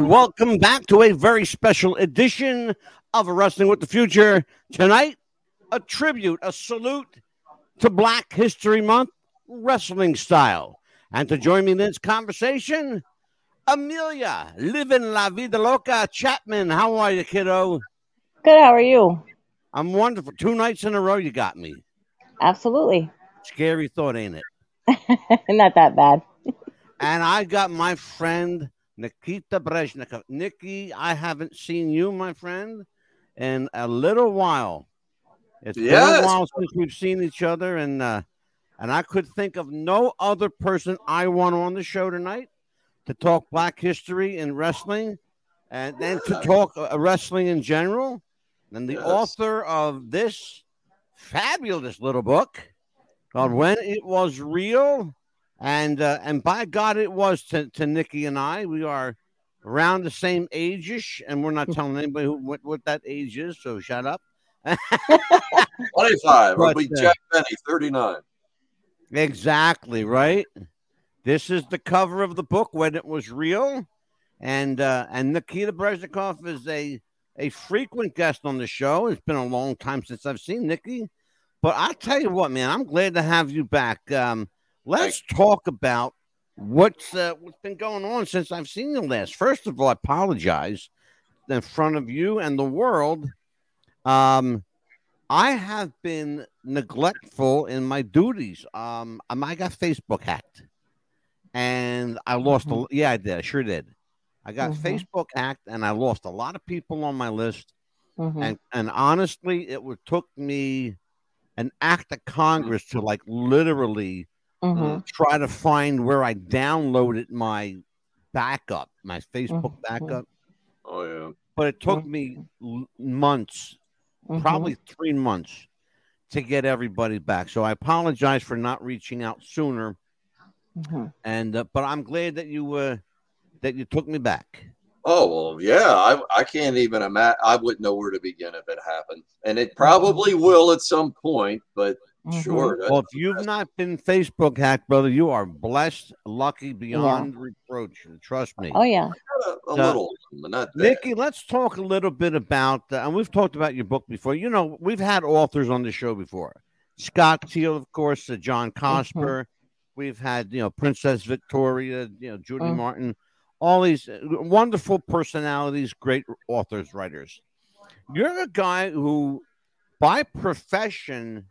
Welcome back to a very special edition of Wrestling with the Future. Tonight, a tribute, a salute to Black History Month wrestling style. And to join me in this conversation, Amelia, living La Vida Loca Chapman. How are you, kiddo? Good. How are you? I'm wonderful. Two nights in a row, you got me. Absolutely. Scary thought, ain't it? Not that bad. and I got my friend Nikita Breznikov. Nikki, I haven't seen you, my friend, in a little while. It's Yes. been a while since we've seen each other, and uh, and I could think of no other person I want on the show tonight to talk Black history and wrestling, and then to talk uh, wrestling in general. And the Yes. author of this fabulous little book called "When It Was Real." And uh, and by God, it was to, to Nikki and I. We are around the same age-ish, and we're not telling anybody who, what, what that age is. So shut up. 25. I'll But, be uh, Jack Benny, 39. Exactly right. This is the cover of the book when it was real, and uh, and Nikita Breznikov is a a frequent guest on the show. It's been a long time since I've seen Nikki, but I tell you what, man, I'm glad to have you back. Um, let's talk about what's uh, what's been going on since I've seen you last. First of all, I apologize in front of you and the world. Um, I have been neglectful in my duties. Um, I got Facebook hacked, and I lost. A, yeah, I did. I sure did. I got Mhm. Facebook hacked, and I lost a lot of people on my list. Mhm. And and honestly, it would took me an act of Congress to like literally Mhm. try to find where I downloaded my backup, my Facebook Mhm. backup. Oh, yeah. But it took me l- months Mhm. probably three months to get everybody back. So I apologize for not reaching out sooner. Mhm. And uh, but I'm glad that you uh, that you took me back. Oh, well, yeah. I, I can't even imagine. I wouldn't know where to begin if it happened. And it probably will at some point, but. Sure. Well, if you've not been Facebook hacked, brother, you are blessed, lucky beyond reproach. Trust me. Oh yeah. a, a Uh, little, but not that. Nikki, let's talk a little bit about, uh, and we've talked about your book before. You know, we've had authors on the show before. Scott Teal, of course, uh, John Cosper. We've had, you know, Princess Victoria, you know, Judy Mm. Martin, all these uh, wonderful personalities, great authors, writers. You're a guy who, by profession,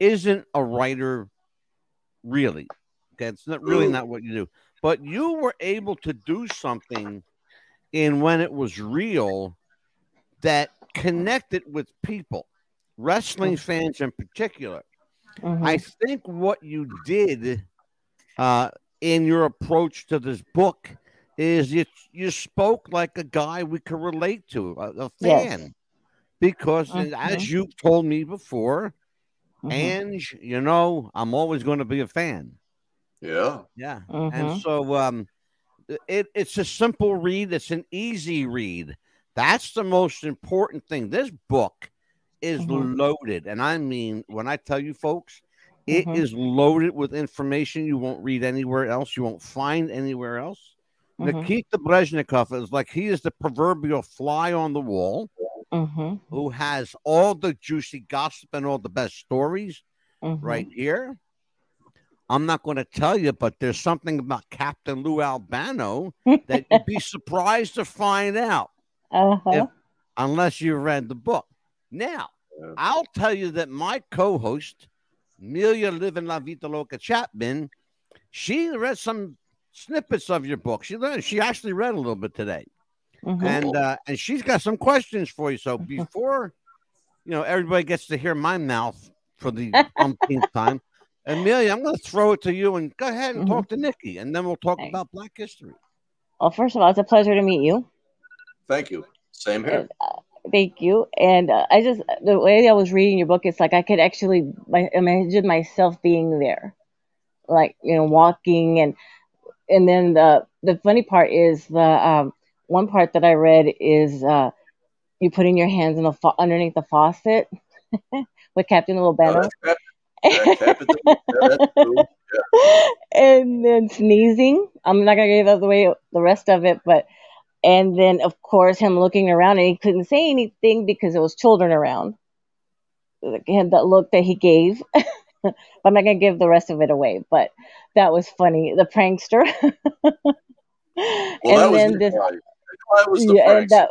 isn't a writer, really. Okay, it's not really not what you do. But you were able to do something in when it was real that connected with people, wrestling fans in particular. Mhm. I think what you did uh, in your approach to this book is you you spoke like a guy we could relate to, a, a Yes. fan, because uh, Mhm. as you've told me before, Mhm. Ange, you know, I'm always going to be a fan. Yeah. Yeah. Mhm. And so um it, it's a simple read, it's an easy read. That's the most important thing. This book is Mhm. loaded. And I mean, when I tell you folks, it is Mhm. loaded with information you won't read anywhere else, you won't find anywhere else. Mhm. Nikita Breznikov is like he is the proverbial fly on the wall Mhm. who has all the juicy gossip and all the best stories Mhm. right here. I'm not going to tell you, but there's something about Captain Lou Albano that you'd be surprised to find out Uh-huh. if- unless you read the book. Now, I'll tell you that my co-host, Amelia Living La Vita Loca Chapman, she read some snippets of your book. She read, she actually read a little bit today, Mhm. and uh, and she's got some questions for you. So before you know everybody gets to hear my mouth for the umpteenth time, Amelia, I'm going to throw it to you and go ahead and Mhm. talk to Nikki, and then we'll talk Okay. about Black history. Well, first of all, it's a pleasure to meet you. Thank you. Same here. And, uh, thank you. And uh, I just the way I was reading your book, it's like I could actually my, imagine myself being there, like you know, walking and and then the the funny part is the um, one part that I read is uh, you putting your hands in the fa- underneath the faucet with Captain Lou Albano. that's yeah, and then sneezing. I'm not gonna give the way the rest of it, but and then of course him looking around and he couldn't say anything because there was children around. He had that look that he gave. I'm not gonna give the rest of it away, but that was funny. The prankster. Well, and then this. That was the yeah, that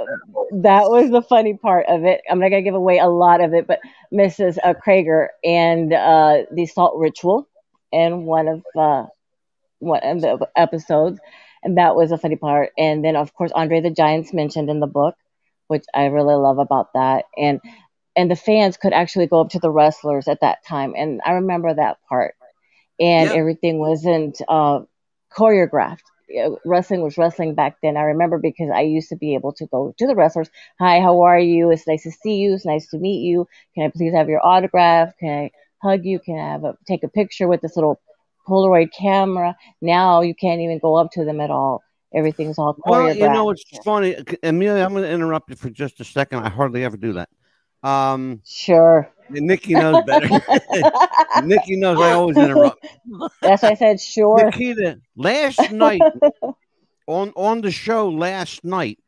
that was the funny part of it. I'm not gonna give away a lot of it, but Mrs. Uh, Krager and uh, the salt ritual, and one of uh, one of the episodes, and that was a funny part. And then of course Andre the Giant's mentioned in the book, which I really love about that. And and the fans could actually go up to the wrestlers at that time, and I remember that part. And Yeah. everything wasn't uh, choreographed. Yeah, Wrestling was wrestling back then. I remember because I used to be able to go to the wrestlers. Hi, how are you? It's nice to see you. It's nice to meet you. Can I please have your autograph? Can I hug you? Can I have a, take a picture with this little Polaroid camera? Now you can't even go up to them at all. Everything's all. Well, you know, it's funny, Amelia. I'm going to interrupt you for just a second. I hardly ever do that. Um, Sure. Nikki knows better. Nikki knows I always interrupt. That's why I said sure. Nikita, last night on on the show last night,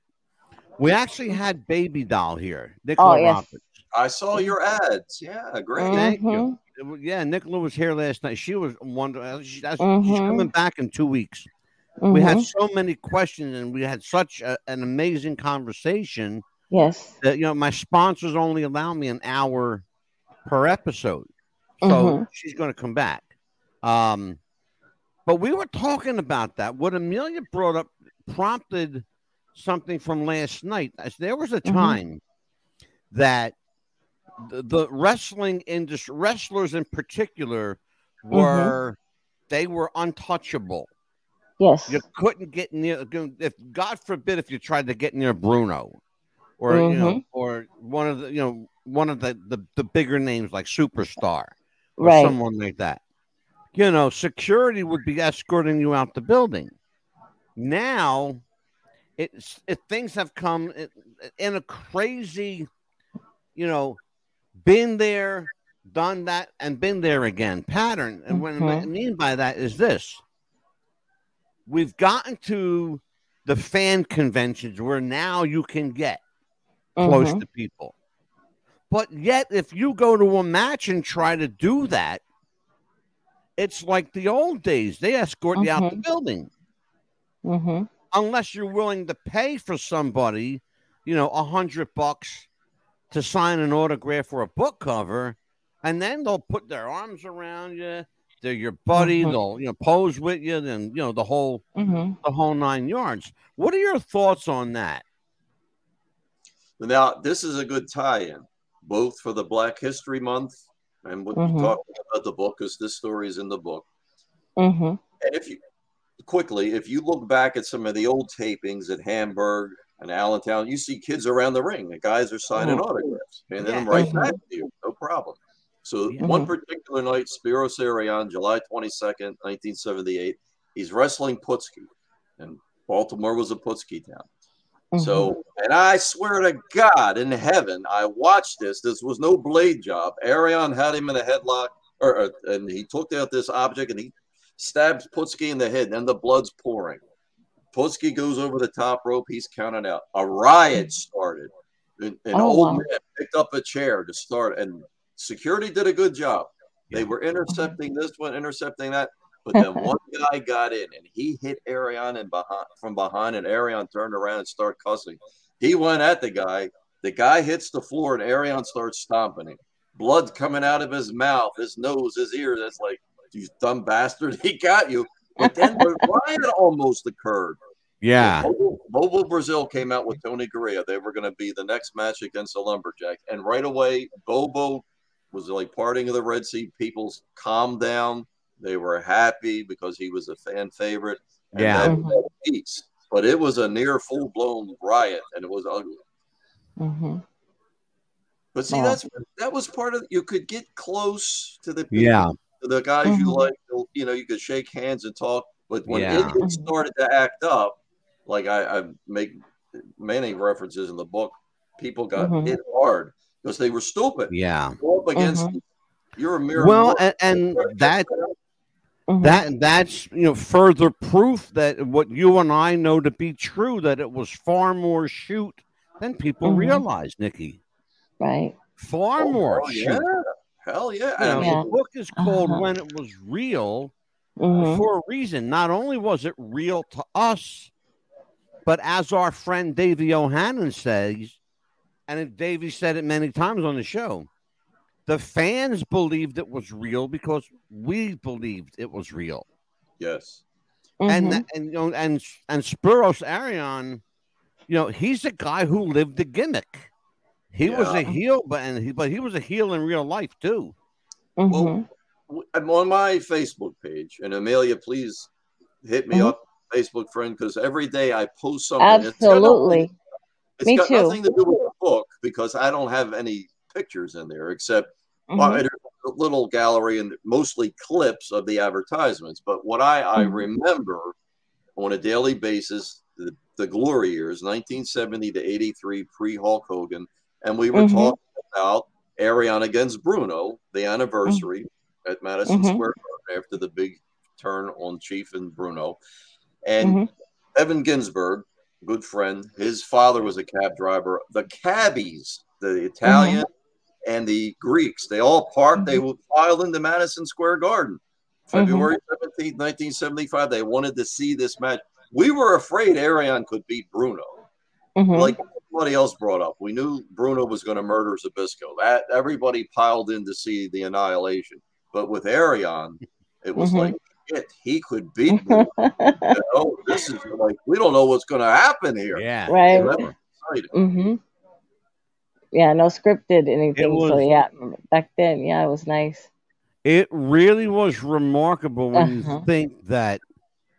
we actually had Baby Doll here. Nicola Oh, yes. Roberts. I saw your ads. Yeah, great. Thank you. Mhm. It was- Yeah, Nicola was here last night. She was wonderful. She, that's, She's coming back in two weeks. We had Mhm. so many questions and we had such a, an amazing conversation Yes. that you know my sponsors only allow me an hour per episode, so Mhm. she's going to come back. Um, but we were talking about that. What Amelia brought up prompted something from last night. There was a Mhm. time that the, the wrestling industry, wrestlers in particular, were they were untouchable. Yes. You couldn't get near. If God forbid, if you tried to get near Bruno, or you know, Mhm. or one of the you know one of the the, the bigger names like Superstar or Right. someone like that, you know, security would be escorting you out the building. Now, it's it things have come in, a crazy, you know, been there, done that, and been there again pattern. And what I Mhm. mean by that is this we've gotten to the fan conventions where now you can get close Mhm. to people. But yet, if you go to a match and try to do that, it's like the old days. They escort you out the Mhm. building Mhm. unless you're willing to pay for somebody, you know, a hundred bucks to sign an autograph or a book cover, and then they'll put their arms around you. They're your buddy. Mhm. They'll you know pose with you, Then you know the whole Mhm. the whole nine yards. What are your thoughts on that? Now, this is a good tie-in, both for the Black History Month and what Mhm. you talked about the book, because this story is in the book. Mhm. And if you quickly, if you look back at some of the old tapings at Hamburg and Allentown, you see kids around the ring. The guys are signing Mhm. autographs, handing them Yeah. I'm right Mhm. back to you, no problem. So Yeah. one Mhm. particular night, Spiros Arion, July 22nd, 1978, he's wrestling Putski, and Baltimore was a Putski town. Mhm. So, and I swear to God in heaven, I watched this. This was no blade job. Arion had him in a headlock, or, or- and he took out this object and he stabs Putski in the head, and the blood's pouring. Putski goes over the top rope. He's counted out. A riot started. An, an Oh, old wow. man picked up a chair to start, and security did a good job. They were intercepting this one, intercepting that. But then one guy got in and he hit Arion in behind, from behind, and Arion turned around and started cussing. He went at the guy. The guy hits the floor, and Arion starts stomping him. Blood coming out of his mouth, his nose, his ears. That's like, you dumb bastard, he got you. But then the riot almost occurred. Yeah, Bobo, Bobo Brazil came out with Tony Garea. They were going to be the next match against the Lumberjack. And right away, Bobo was like parting of the Red Sea. People calmed down. They were happy because he was a fan favorite. And Yeah. that was all peace. But it was a near full blown riot and it was ugly. Mm-hmm. But see, Wow. that's that was part of you could get close to the people, yeah, to the guys you Mhm. like. You know, you could shake hands and talk. But when Yeah. idiots started to act up, like I, I make many references in the book, people got Mhm. hit hard because they were stupid. yeah. Up against Mhm. you're a mirror. Well, mortal. and, and that Mhm. That that's you know further proof that what you and I know to be true that it was far more shoot than people Mhm. realize, Nikki. right. Far Oh, more oh, shoot. yeah. Hell yeah. You know, Yeah. The book is called Uh-huh. "When It Was Real" Mhm. for a reason. Not only was it real to us, but as our friend Davey O'Hannon says, and Davey said it many times on the show, the fans believed it was real because we believed it was real. Yes. And Mhm. that- and you know and and Spiros Arion, you know, he's a guy who lived the gimmick. He was a heel, but and he but he was a heel in real life too. Mhm. I'm on my Facebook page, and Amelia, please hit me Mhm. up, Facebook friend, because every day I post something. Absolutely. It's got nothing- It's Me got too. nothing to do with the book because I don't have any pictures in there except well, Mhm. there's a little gallery and mostly clips of the advertisements. But what I, I Mhm. remember on a daily basis, the, the glory years, 1970 to 83, pre Hulk Hogan, and we were Mhm. talking about Arion against Bruno, the anniversary at Madison Mhm. Square Garden after the big turn on Chief and Bruno. And Mhm. Evan Ginsberg, good friend, his father was a cab driver. The cabbies, the Italian and the Greeks, they all parked, they filed into Madison Square Garden. February 17th, 1975, they wanted to see this match. We were afraid Arion could beat Bruno. Mhm. Like somebody else brought up, we knew Bruno was going to murder Zbyszko. That everybody piled in to see the annihilation. But with Arion, it was Mhm. like, shit, he could beat Bruno. you know, this is like we don't know what's going to happen here. Yeah. Right. So that was exciting. hmm Yeah, no scripted anything. so yeah, back then, yeah, it was nice. It really was remarkable when Uh-huh. you think that.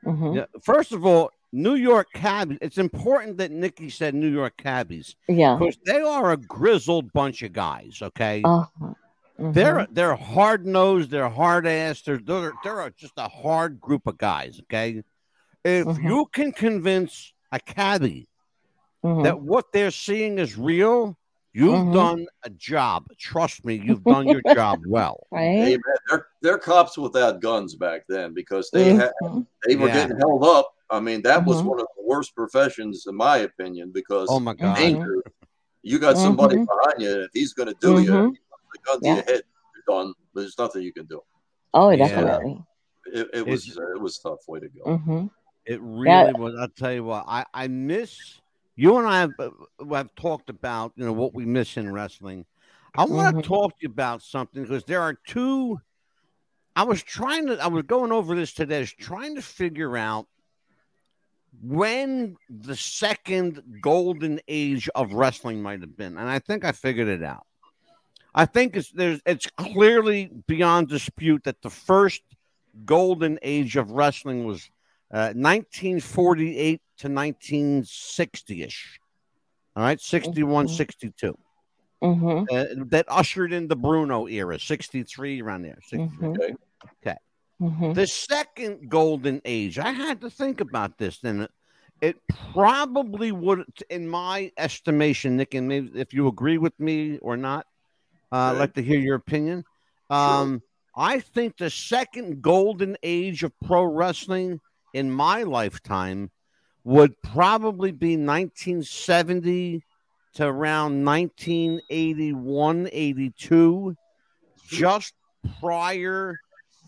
hmm Yeah, first of all, New York cabbies. It's important that Nikki said New York cabbies Yeah. because they are a grizzled bunch of guys. Okay, Uh-huh. They're they're hard nosed, they're hard ass, they're they're they're just a hard group of guys. Okay, if Mhm. you can convince a cabbie Mhm. that what they're seeing is real, you've Mhm. done a job. Trust me, you've done your job well. Hey, right. man, they're, they're cops without guns back then because they had Mhm. they were Yeah. getting held up. I mean, that was Mhm. one of the worst professions, in my opinion, because Oh my god. Danger. You got somebody Mhm. behind you, and if he's going to do you, Mhm. the gun to Yeah. your head, you're done. There's nothing you can do. Oh, Yeah. definitely. It, it was It's- it was a tough way to go. hmm It really Yeah. was. I'll tell you what. I I miss you and I have, uh, have talked about you know what we miss in wrestling. I want to Mhm. talk to you about something because there are two. I was trying to. I was going over this today. I was trying to figure out when the second golden age of wrestling might have been, and I think I figured it out. I think it's there's it's clearly beyond dispute that the first golden age of wrestling was uh, 1948 to 1960 ish. All right, 61, Mhm. 62. hmm Uh, that ushered in the Bruno era, 63 around there. 63. Mhm. Okay. hmm The second golden age, I had to think about this, and it, it probably would, in my estimation, Nick, and maybe if you agree with me or not, uh, I'd like to hear your opinion. Um, I think the second golden age of pro wrestling in my lifetime would probably be 1970 to around 1981, 82, just prior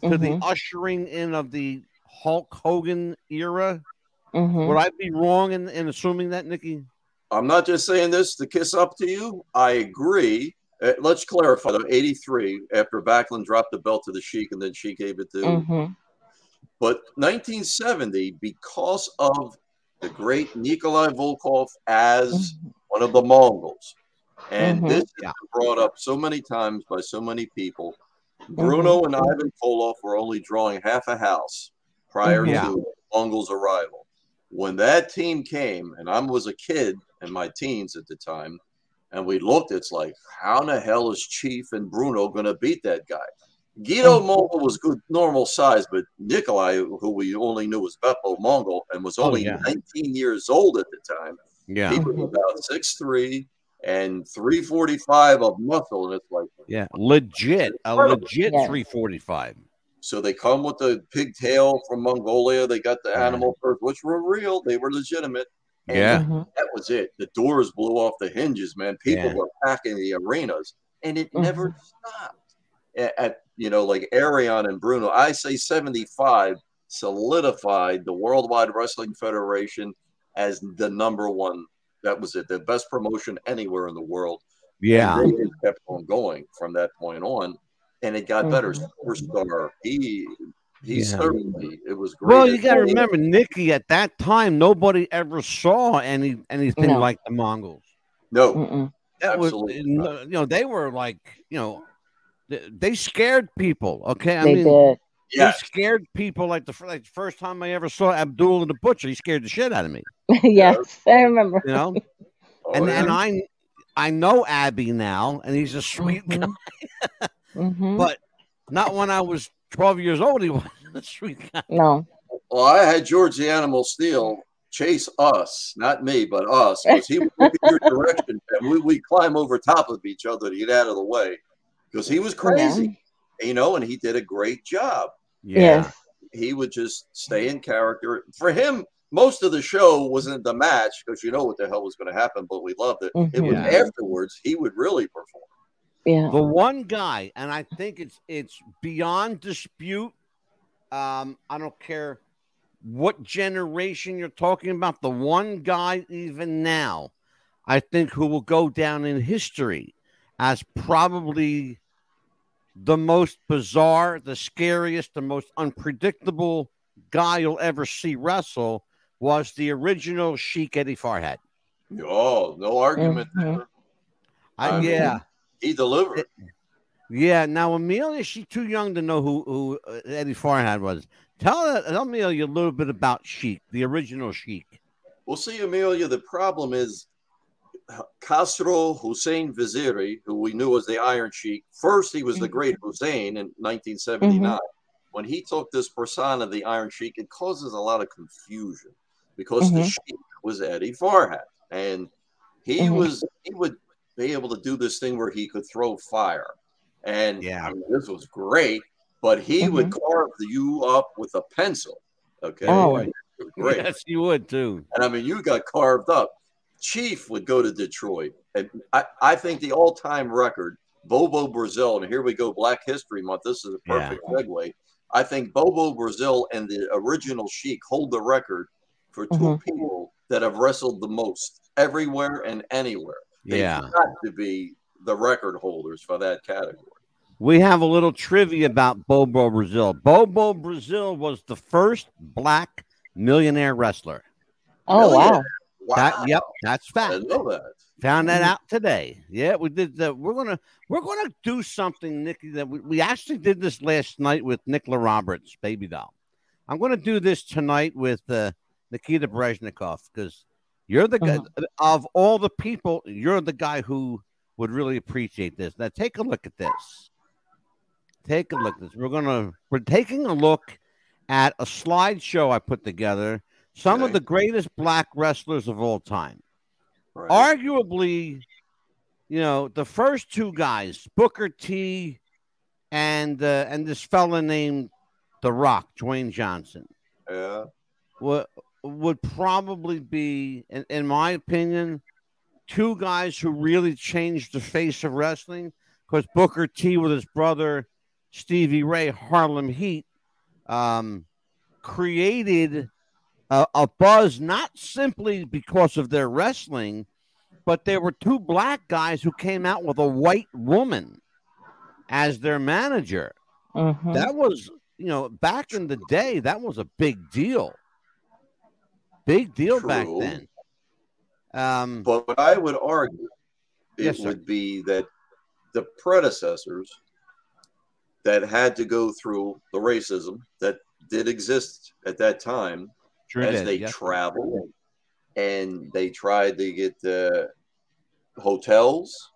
to the Mhm. ushering in of the Hulk Hogan era. hmm Would I be wrong in, in assuming that, Nikki? I'm not just saying this to kiss up to you. I agree. Uh, let's clarify though. 83 after Backlund dropped the belt to the Sheik and then Sheik gave it to. hmm But 1970, because of the great Nikolai Volkov as one of the Mongols, and Mhm. this has Yeah. been brought up so many times by so many people. Bruno and Ivan Koloff were only drawing half a house prior Mhm. to Mongols' arrival. When that team came, and I was a kid in my teens at the time, and we looked, it's like, how in the hell is Chief and Bruno going to beat that guy? Guido Mhm. Mongol was good, normal size, but Nikolai, who we only knew was Beppo Mongol and was Oh, only yeah. 19 years old at the time, Yeah. he was about 6'3 and 345 of muscle. And it's like, Yeah. Legit. A legit Yeah. 345. So they come with the pigtail from Mongolia. They got the Right. animal furs, which were real. They were legitimate. And Yeah. Mhm. that was it. The doors blew off the hinges, man. People Yeah. were packing the arenas, and it Mhm. never stopped. At, at, you know, like Arion and Bruno, I say seventy five solidified the Worldwide Wrestling Federation as the number one. That was it, the best promotion anywhere in the world. Yeah. And they kept on going from that point on, and it got better. Mhm. Superstar, he he Yeah. certainly it was great. Well, you got to remember, Nikki. At that time, nobody ever saw any anything No. like the Mongols. No, Mm-mm. That was, Absolutely you know, they were like, you know, they, they scared people. Okay, I They mean, did. yes, they scared people. Like the, like the first time I ever saw Abdul the Butcher, he scared the shit out of me. yes, I remember. You know, Oh, and yeah. and I I know Abby now, and he's a sweet guy. Mhm. Mhm. But not when I was twelve years old. He was a sweet guy. No. Well, I had George the Animal Steel chase us, not me, but us, because he would look in your direction and we we climb over top of each other to get out of the way because he was crazy, you know, and he did a great job. Yes. He would just stay in character. For him, most of the show wasn't the match because you know what the hell was going to happen, but we loved it. It was Mhm. afterwards he would really perform. Yeah. The one guy, and I think it's it's beyond dispute. Um, I don't care what generation you're talking about. The one guy, even now, I think who will go down in history as probably the most bizarre, the scariest, the most unpredictable guy you'll ever see wrestle was the original Sheik Eddie Farhat. Oh, no argument Mhm. there. I, I mean, yeah. He delivered. Yeah, now Amelia, she's too young to know who who uh, Eddie Farhat was. Tell her, tell Amelia a little bit about Sheik, the original Sheik. Well, see, Amelia, the problem is Khosrow Hussein Vaziri, who we knew as the Iron Sheik. First, he was the Mhm. Great Hussein in 1979. Mm-hmm. When he took this persona, the Iron Sheik, it causes a lot of confusion because the Mhm. Sheik was Eddie Farhat, and he Mhm. was he would be able to do this thing where he could throw fire, and Yeah. I mean, this was great. But he would carve you up with a pencil. Okay, Oh. Great. Yes, you would too. And I mean, you got carved up. Chief would go to Detroit. And I, I think the all time record, Bobo Brazil, and here we go, Black History Month. This is a perfect segue. I think Bobo Brazil and the original Sheik hold the record for 2 Mhm. people that have wrestled the most everywhere and anywhere. They've Yeah. got to be the record holders for that category. We have a little trivia about Bobo Brazil. Bobo Brazil was the first black millionaire wrestler. Oh Really? wow. Wow. That, yep, that's fact. didn't know that. Found that Mhm. out today. Yeah, we did. The, we're gonna we're gonna do something, Nikki. That we, we actually did this last night with Nicola Roberts, Baby Doll. I'm gonna do this tonight with uh, Nikita Breznikov because you're the guy of all the people. You're the guy who would really appreciate this. Now take a look at this. Take a look at this. We're gonna we're taking a look at a slideshow I put together. Some of the greatest black wrestlers of all time Right. arguably, you know, the first two guys, Booker T and uh, and this fella named The Rock, Dwayne Johnson, yeah. would would probably be, in, in my opinion, two guys who really changed the face of wrestling. Because Booker T with his brother Stevie Ray, Harlem Heat, um, created a, a buzz not simply because of their wrestling, but there were two black guys who came out with a white woman as their manager. Mhm. That was, you know, back in the day, that was a big deal. Big deal back then. Um, But what I would argue it Yes, would be that the predecessors that had to go through the racism that did exist at that time as they yes. traveled and they tried to get the hotels,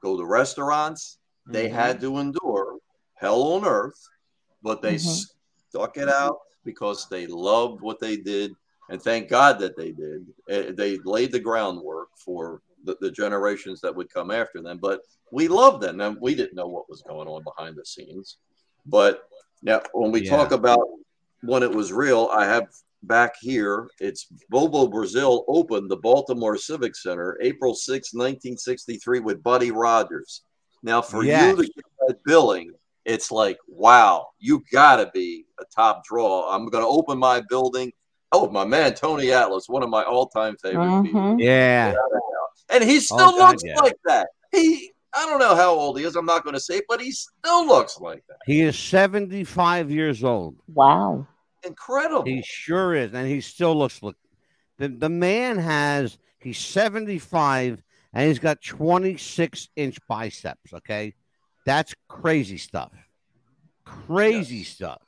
go to restaurants, they Mhm. had to endure hell on earth, but they Mhm. stuck it out because they loved what they did. And thank God that they did. Eh, They laid the groundwork for the, the generations that would come after them. But we loved them. And we didn't know what was going on behind the scenes. But Now, when we Yeah. talk about when it was real, I have back here. It's Bobo Brazil opened the Baltimore Civic Center April 6, 1963, with Buddy Rogers. Now, for Yes. you to get that billing, it's like, wow, you got to be a top draw. I'm going to open my building. Oh, my man, Tony Atlas, one of my all time favorite people. Mhm. Yeah. And he still Oh, God, looks yeah. like that. He, I don't know how old he is. I'm not going to say, but he still looks like that. He is 75 years old. Wow. Incredible. He sure is. And he still looks look the, the man has he's 75 and he's got 26 inch biceps. Okay. That's crazy stuff. Crazy Yes. stuff.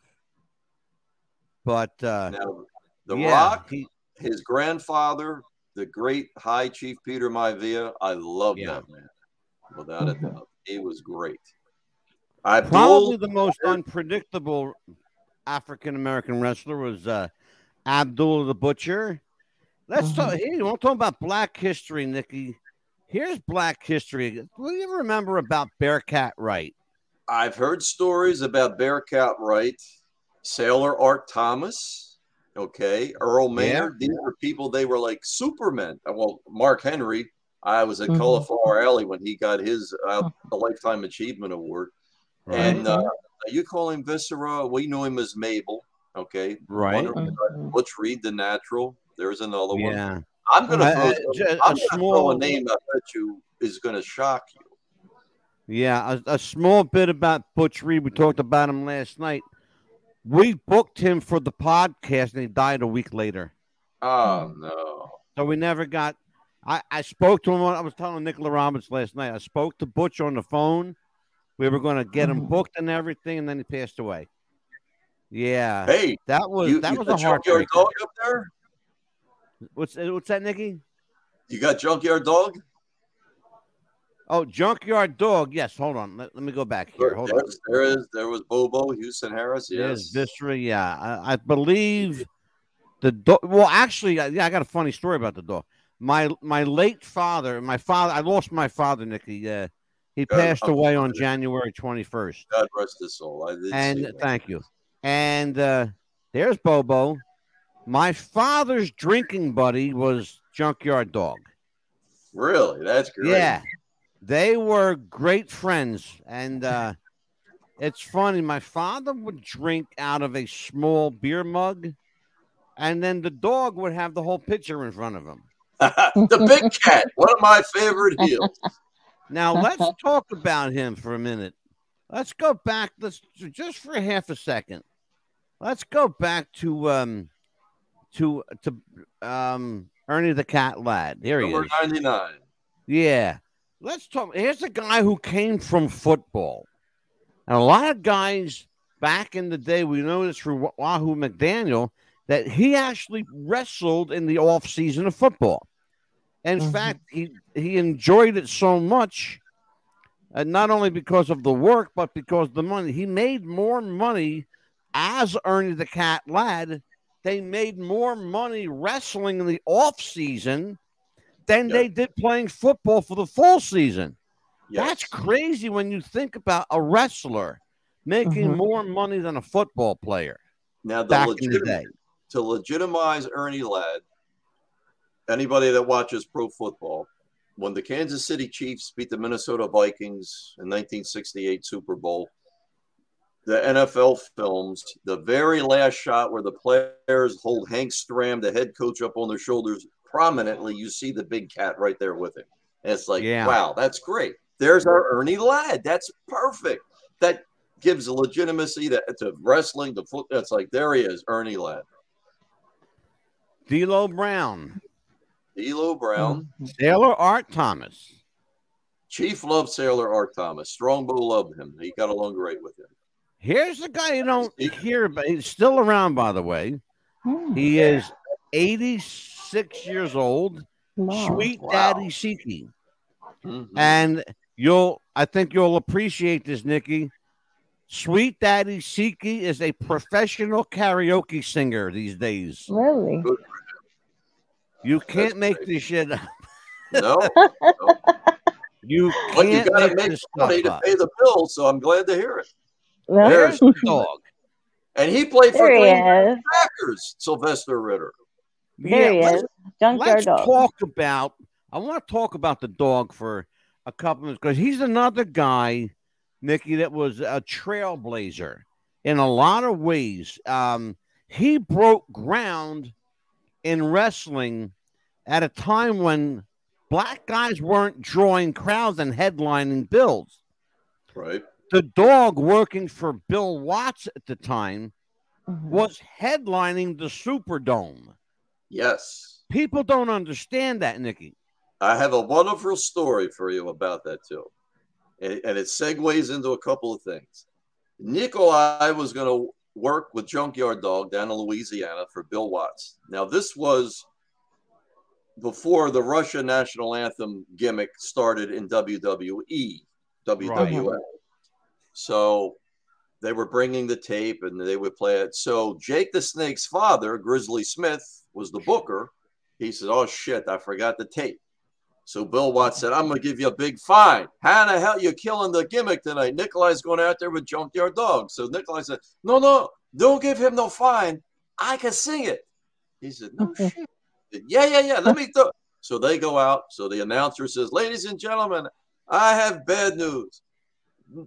But uh now, the yeah, Rock, he- his grandfather, the great High Chief Peter Maivia, I love Yeah. that man. Without a doubt. He was great. I probably the most unpredictable African American wrestler was uh, Abdul the Butcher. Let's talk. Hey, you want to talk about Black history, Nikki? Here's Black history. What do you remember about Bearcat Wright? I've heard stories about Bearcat Wright, Sailor Art Thomas, okay, Earl Maynard. These were people, they were like supermen. Uh, Well, Mark Henry, I was at Mhm. Cauliflower Alley when he got his uh, a Lifetime Achievement Award. And uh, you call him Viscera. We knew him as Mabel, okay. Right. Wonder- Mhm. Butch Reed, the natural. There's another one. Yeah. I'm gonna Uh, throw, uh, ju- a I'm gonna throw small- a name I bet you is gonna shock you. Yeah, a, a small bit about Butch Reed. We talked about him last night. We booked him for the podcast, and he died a week later. Oh no. So we never got. I, I spoke to him. I was telling Nicola Roberts last night. I spoke to Butch on the phone. We were going to get him booked and everything, and then he passed away. Yeah, Hey, that was you, that you was a junkyard heartbreaker. dog up there? What's what's that, Nikki? You got junkyard dog? Oh, Junkyard Dog. Yes, hold on. Let, let me go back here. Hold on. There's- There was Bobo Houston Harris. Yes, Yes. Viscera. Yeah, I, I believe the dog. Well, actually, uh, yeah, I got a funny story about the dog. My my late father, my father, I lost my father, Nikki. Uh, he God, passed I'm away on. January twenty first. God rest his soul. And thank you. And uh, there's Bobo. My father's drinking buddy was Junkyard Dog. Really, that's great. Yeah, they were great friends, and uh, it's funny. My father would drink out of a small beer mug, and then the dog would have the whole pitcher in front of him. the big cat, one of my favorite heels. Now let's talk about him for a minute. Let's go back. Let's just for half a second. Let's go back to um to to um Ernie the Cat Ladd. There he Number is. ninety nine. Yeah. Let's talk. Here's a guy who came from football. And a lot of guys back in the day, we know this through Wahoo McDaniel, that he actually wrestled in the off season of football. In Mhm. fact, he, he enjoyed it so much, uh, not only because of the work, but because the money. He made more money as Ernie the Cat Ladd. They made more money wrestling in the off season than Yeah. they did playing football for the full season. Yes. That's crazy when you think about a wrestler making Mhm. more money than a football player Now the back in the day. to legitimize Ernie Ladd, anybody that watches pro football, when the Kansas City Chiefs beat the Minnesota Vikings in 1968 Super Bowl, the NFL films the very last shot where the players hold Hank Stram, the head coach, up on their shoulders prominently. You see the big cat right there with him. And it's like, Yeah. wow, that's great. There's our Ernie Ladd. That's perfect. That gives a legitimacy to, to wrestling, to foot. That's like, there he is, Ernie Ladd. D'Lo Brown, Elo Brown. Sailor Art Thomas. Chief loved Sailor Art Thomas. Strongbow loved him. He got along great with him. Here's the guy you don't hear about. He's still around, by the way. Hmm. He is 86 years old. Wow. Sweet Wow. Daddy Siki. Mhm. And you'll, I think you'll appreciate this, Nikki. Sweet Daddy Siki is a professional karaoke singer these days. Really? You can't That's make great. this shit up. No, You but you can't got to make make this money stuff to up. pay the bills. So I'm glad to hear it. Well, There's the dog. and he played for There he Green. Packers. Sylvester Ritter. There he is. Junkyard let's dog. talk about. I want to talk about the dog for a couple minutes because he's another guy, Nikki, that was a trailblazer in a lot of ways. Um, he broke ground in wrestling at a time when black guys weren't drawing crowds and headlining bills. Right. The dog working for Bill Watts at the time Mhm. was headlining the Superdome. Yes. People don't understand that, Nikki. I have a wonderful story for you about that too. And, and it segues into a couple of things. Nikolai was going to work with Junkyard Dog down in Louisiana for Bill Watts. Now, this was before the Russia national anthem gimmick started in WWE, WWF. So they were bringing the tape and they would play it. So Jake the Snake's father, Grizzly Smith, was the booker. He said, Oh shit, I forgot the tape. So Bill Watts said, I'm gonna give you a big fine. How the hell you killing the gimmick tonight? Nikolai's going out there with Junkyard Dog. So Nikolai said, No, no, don't give him no fine. I can sing it. He said, No shit. Yeah, yeah, yeah. Let me do So they go out. So the announcer says, Ladies and gentlemen, I have bad news.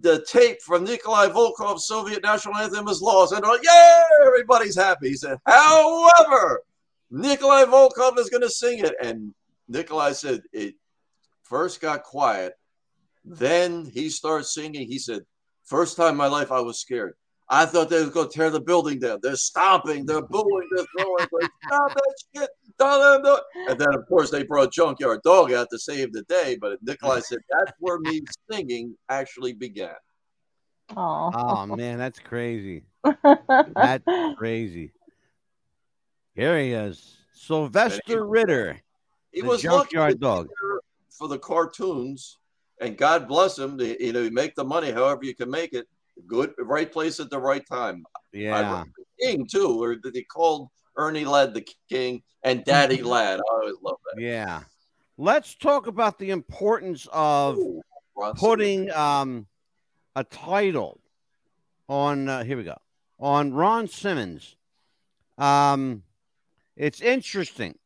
The tape from Nikolai Volkov's Soviet national anthem is lost. And oh, yeah, everybody's happy. He said, However, Nikolai Volkov is going to sing it. And Nikolai said, It first got quiet. Then he starts singing. He said, First time in my life I was scared. I thought they were going to tear the building down. They're stomping, they're booing, they're throwing. Like, Stop that shit. Don't them do it." And then, of course, they brought Junkyard Dog out to save the day. But Nikolai said, That's where me singing actually began. Aw. Oh man, that's crazy. That's crazy. Here he is, Sylvester Ritter, He the was lucky junkyard dog. for the cartoons, and God bless him. to- You know, you make the money however you can make it. Good, right place at the right time. Yeah, King too, or they called Ernie Ladd the King and Daddy Ladd. I always love that. yeah. Let's talk about the importance of Ooh, putting um, a title on. Uh, here we go on Ron Simmons. Um, it's interesting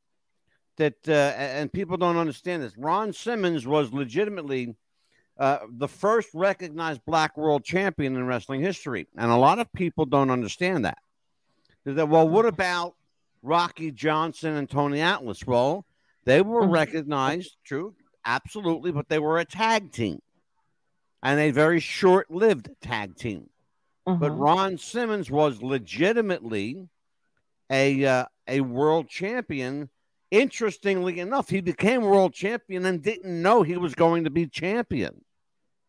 that uh, and people don't understand this. Ron Simmons was legitimately uh, the first recognized black world champion in wrestling history, and a lot of people don't understand that. Say, well, what about Rocky Johnson and Tony Atlas? Well, they were Mhm. recognized, true, absolutely, but they were a tag team, and a very short-lived tag team. But Mhm. Ron Simmons was legitimately a uh, a world champion. Interestingly enough, he became world champion and didn't know he was going to be champion.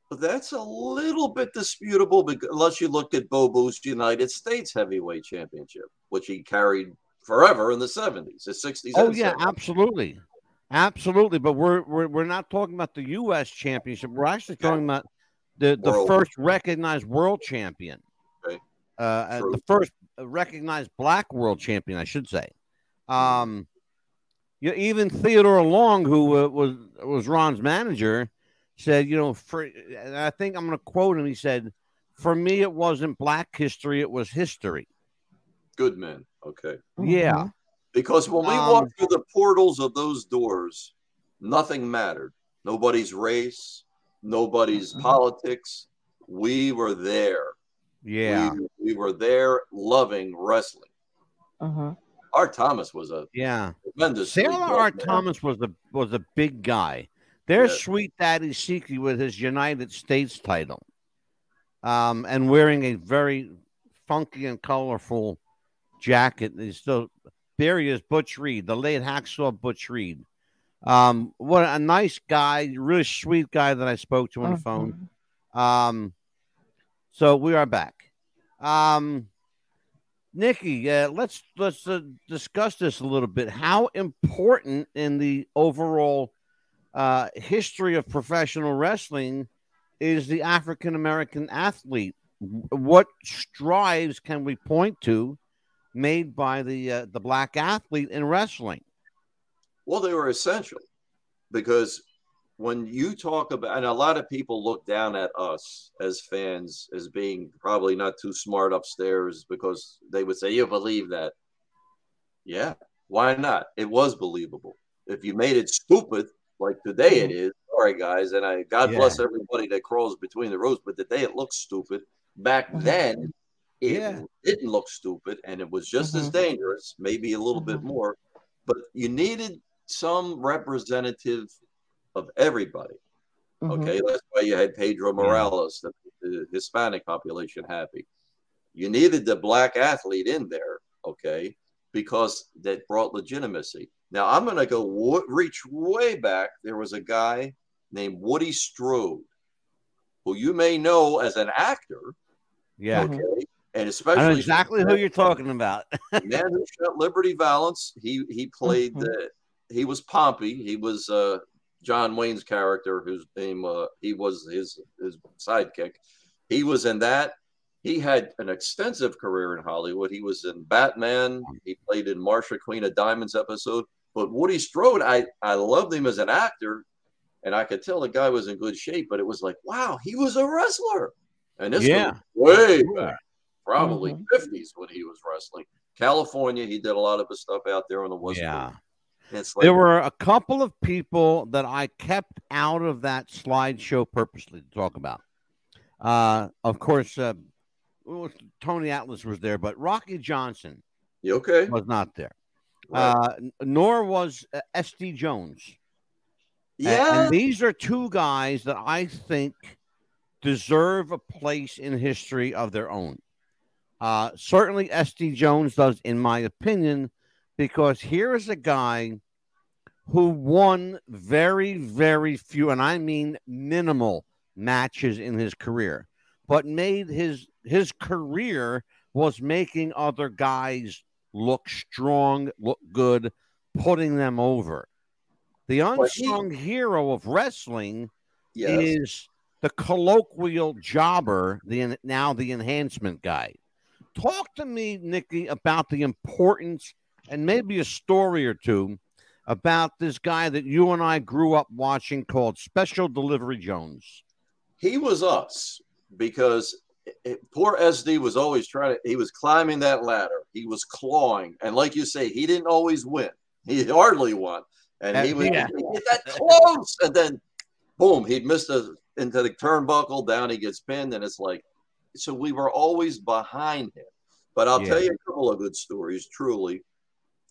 That's a little bit disputable because, unless you look at Bobo's United States Heavyweight Championship, which he carried forever in the 70s, the 60s. Oh yeah, 70s. absolutely, absolutely. But we're we're, we're not talking about the U.S. championship. We're actually talking about the the World. first recognized world champion, Okay. uh, uh, the first recognized black world champion, I should say. Um, you even Theodore Long, who uh, was was Ron's manager, said, you know, for and I think I'm going to quote him. He said, "For me, it wasn't black history; it was history." Good men. Okay. Yeah. Mhm. Because when we Um, walked through the portals of those doors, nothing mattered. Nobody's race, nobody's Mhm. politics. We were there. Yeah, We, we were there loving wrestling. Mhm. Art Thomas was a yeah. tremendous. Sailor Art Thomas was a was a big guy. There's Yeah. Sweet Daddy Siki with his United States title, um, and wearing a very funky and colorful jacket. He's still there. He is Butch Reed, the late hacksaw Butch Reed. Um, what a nice guy, really sweet guy that I spoke to on the phone. Mhm. Um, so we are back. Um, Nikki, uh, let's let's uh, discuss this a little bit. How important in the overall uh, history of professional wrestling is the African American athlete? What strides can we point to made by the uh, the black athlete in wrestling? Well, they were essential because when you talk about, and a lot of people look down at us as fans as being probably not too smart upstairs because they would say, You believe that? Yeah, why not? It was believable. If you made it stupid, like today it is, sorry guys, and I God Yeah. bless everybody that crawls between the rows, but today it looks stupid. Back Mhm. then, it Yeah. didn't look stupid and it was just as Mhm. dangerous, maybe a little bit Mhm. more, but you needed some representative of everybody. Mhm. Okay, that's why you had Pedro Morales, the, the Hispanic population happy. You needed the black athlete in there, okay, because that brought legitimacy. Now I'm going to go w- reach way back. There was a guy named Woody Strode, who you may know as an actor, Yeah. Mhm. okay, and I especially know exactly who you're talking about. the man who shot Liberty Valance. He he played. Mhm. Uh, he was Pompey. He was uh, John Wayne's character, whose name uh, he was his his sidekick. He was in that. He had an extensive career in Hollywood. He was in Batman. He played in Marsha Queen of Diamonds episode. But Woody Strode, I I loved him as an actor, and I could tell the guy was in good shape. But it was like, wow, he was a wrestler, and this Yeah. way back probably Mhm. 50s when he was wrestling. California, he did a lot of his stuff out there on the West Yeah. Coast. There were a couple of people that I kept out of that slideshow purposely to talk about. Uh, of course, uh, Tony Atlas was there, but Rocky Johnson you okay? was not there. Right. Uh, nor was uh, SD Jones. Yeah. And these are two guys that I think deserve a place in history of their own. Uh, certainly, SD Jones does, in my opinion, because here is a guy who won very, very few, and I mean minimal matches in his career, but made his his career was making other guys look strong, look good, putting them over. The But he- unsung hero of wrestling yes. is the colloquial jobber, the now the enhancement guy. Talk to me, Nikki, about the importance and maybe a story or two about this guy that you and I grew up watching called Special Delivery Jones. he was us because it- poor SD was always trying to, he was climbing that ladder. He was clawing. And like you say, he didn't always win. He hardly won. And he Uh, would yeah. he'd get that close. And then boom, he'd miss the into the turnbuckle, down he gets pinned. And it's like, so we were always behind him. But I'll Yeah. tell you a couple of good stories, truly.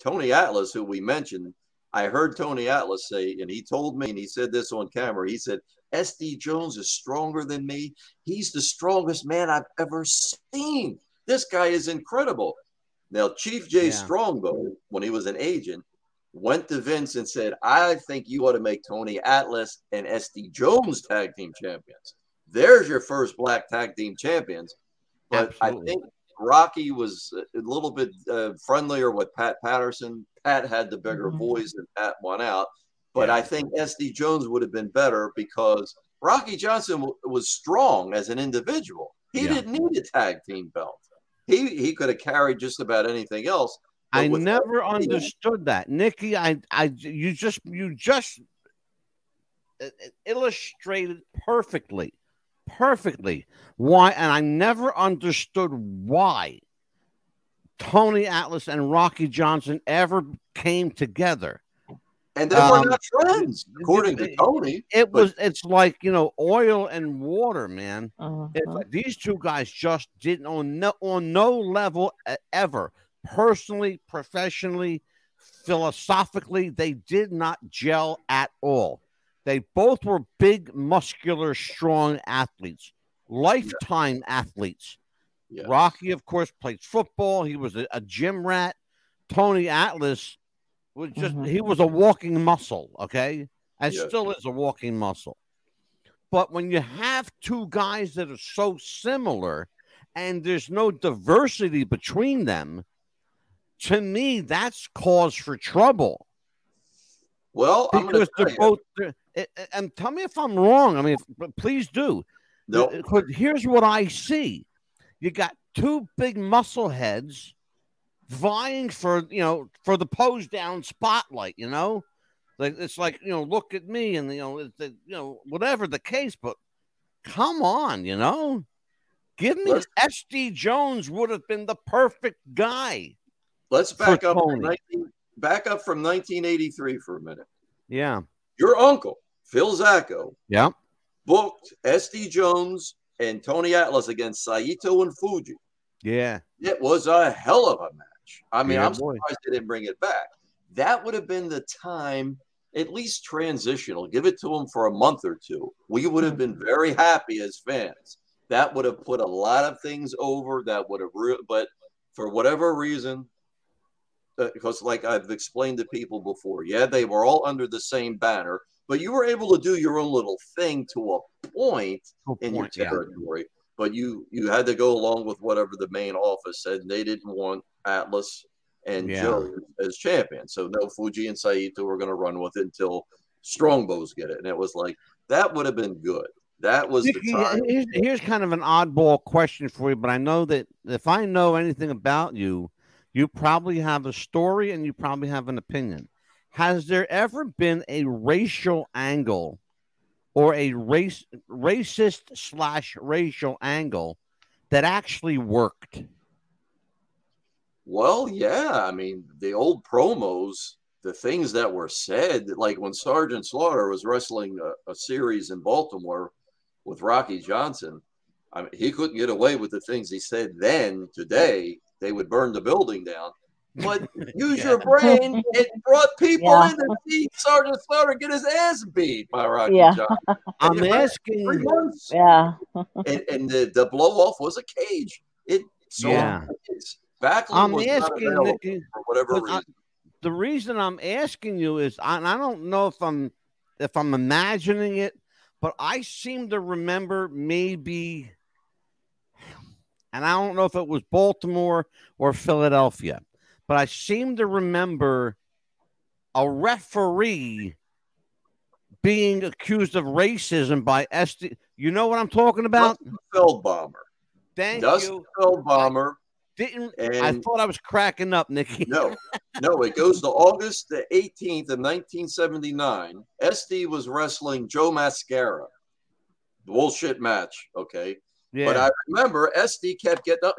Tony Atlas, who we mentioned, I heard Tony Atlas say, and he told me, and he said this on camera. He said, SD Jones is stronger than me. He's the strongest man I've ever seen. This guy is incredible. Now, Chief J. Yeah. Strongbow, when he was an agent, went to Vince and said, I think you ought to make Tony Atlas and SD Jones tag team champions. There's your first black tag team champions. But Absolutely. I think Rocky was a little bit uh, friendlier with Pat Patterson. Pat had the bigger Mhm. voice and Pat won out. But Yeah. I think SD Jones would have been better because Rocky Johnson w- was strong as an individual. He Yeah. didn't need a tag team belt. He he could have carried just about anything else. I never understood that, Nikki. I, I, you just, you just illustrated perfectly, perfectly why, and I never understood why Tony Atlas and Rocky Johnson ever came together. And they were Um, not friends, according to Tony. It But- was, it's like you know, oil and water, man. It's like these two guys just didn't on no on no level ever, personally, professionally, philosophically, they did not gel at all. They both were big, muscular, strong athletes, lifetime athletes. Yeah. Rocky, of course, played football. He was a, a gym rat. Tony Atlas was just Mhm. he was a walking muscle, okay? And Yeah. still is a walking muscle. But when you have two guys that are so similar and there's no diversity between them, to me, that's cause for trouble Well, I'm because they're both. they're- and- tell me if I'm wrong. I mean, please do. no, Because uh, here's what I see: you got two big muscle heads vying for you know for the pose down spotlight. You know, Like it's like you know, look at me, and you know, it's, you know, whatever the case. But come on, you know, give me SD Jones would have been the perfect guy. Let's back up. 19, back up from 1983 for a minute. Yeah, Your uncle Phil Zacco yeah, booked SD Jones and Tony Atlas against Saito and Fuji. yeah. It was a hell of a match. I mean, Yeah, I'm boy. surprised they didn't bring it back. That would have been the time, at least transitional. Give it to them for a month or two. We would have been very happy as fans. That would have put a lot of things over. That would have, re- but for whatever reason, uh, because like I've explained to people before, yeah, they were all under the same banner, but you were able to do your own little thing to a point Good in point, your yeah. territory. But you you had to go along with whatever the main office said. and They didn't want Atlas and Yeah. Joe as champion, so no Fuji and Saito were going to run with it until Strongbows get it. And it was like that would have been good. That was the uh, time. here's, here's kind of an oddball question for you, but I know that if I know anything about you, you probably have a story and you probably have an opinion. Has there ever been a racial angle or a race racist slash racial angle that actually worked? Well, yeah. I mean, the old promos, the things that were said, like when Sergeant Slaughter was wrestling a, a series in Baltimore with Rocky Johnson, I mean, he couldn't get away with the things he said then. Today, they would burn the building down. But use your brain. It brought people Yeah. in to see Sergeant Slaughter get his ass beat by Rocky Yeah. Johnson. I'm asking. Three months Yeah. and, and the, the blow off was a cage. It so Yeah. it's Backlund I'm asking available for whatever but I- the reason I'm asking you is I, I don't know if I'm if I'm imagining it, but I seem to remember maybe, and I don't know if it was Baltimore or Philadelphia, but I seem to remember a referee being accused of racism by SD. You know what I'm talking about? Dustin Feldbomber. Thank Dustin you. Feldbomber. Didn't I thought I was cracking up, Nikki? no, no, it goes to August the 18th of 1979. SD was wrestling Joe Mascara. Bullshit match. Okay. Yeah. But I remember SD kept getting up.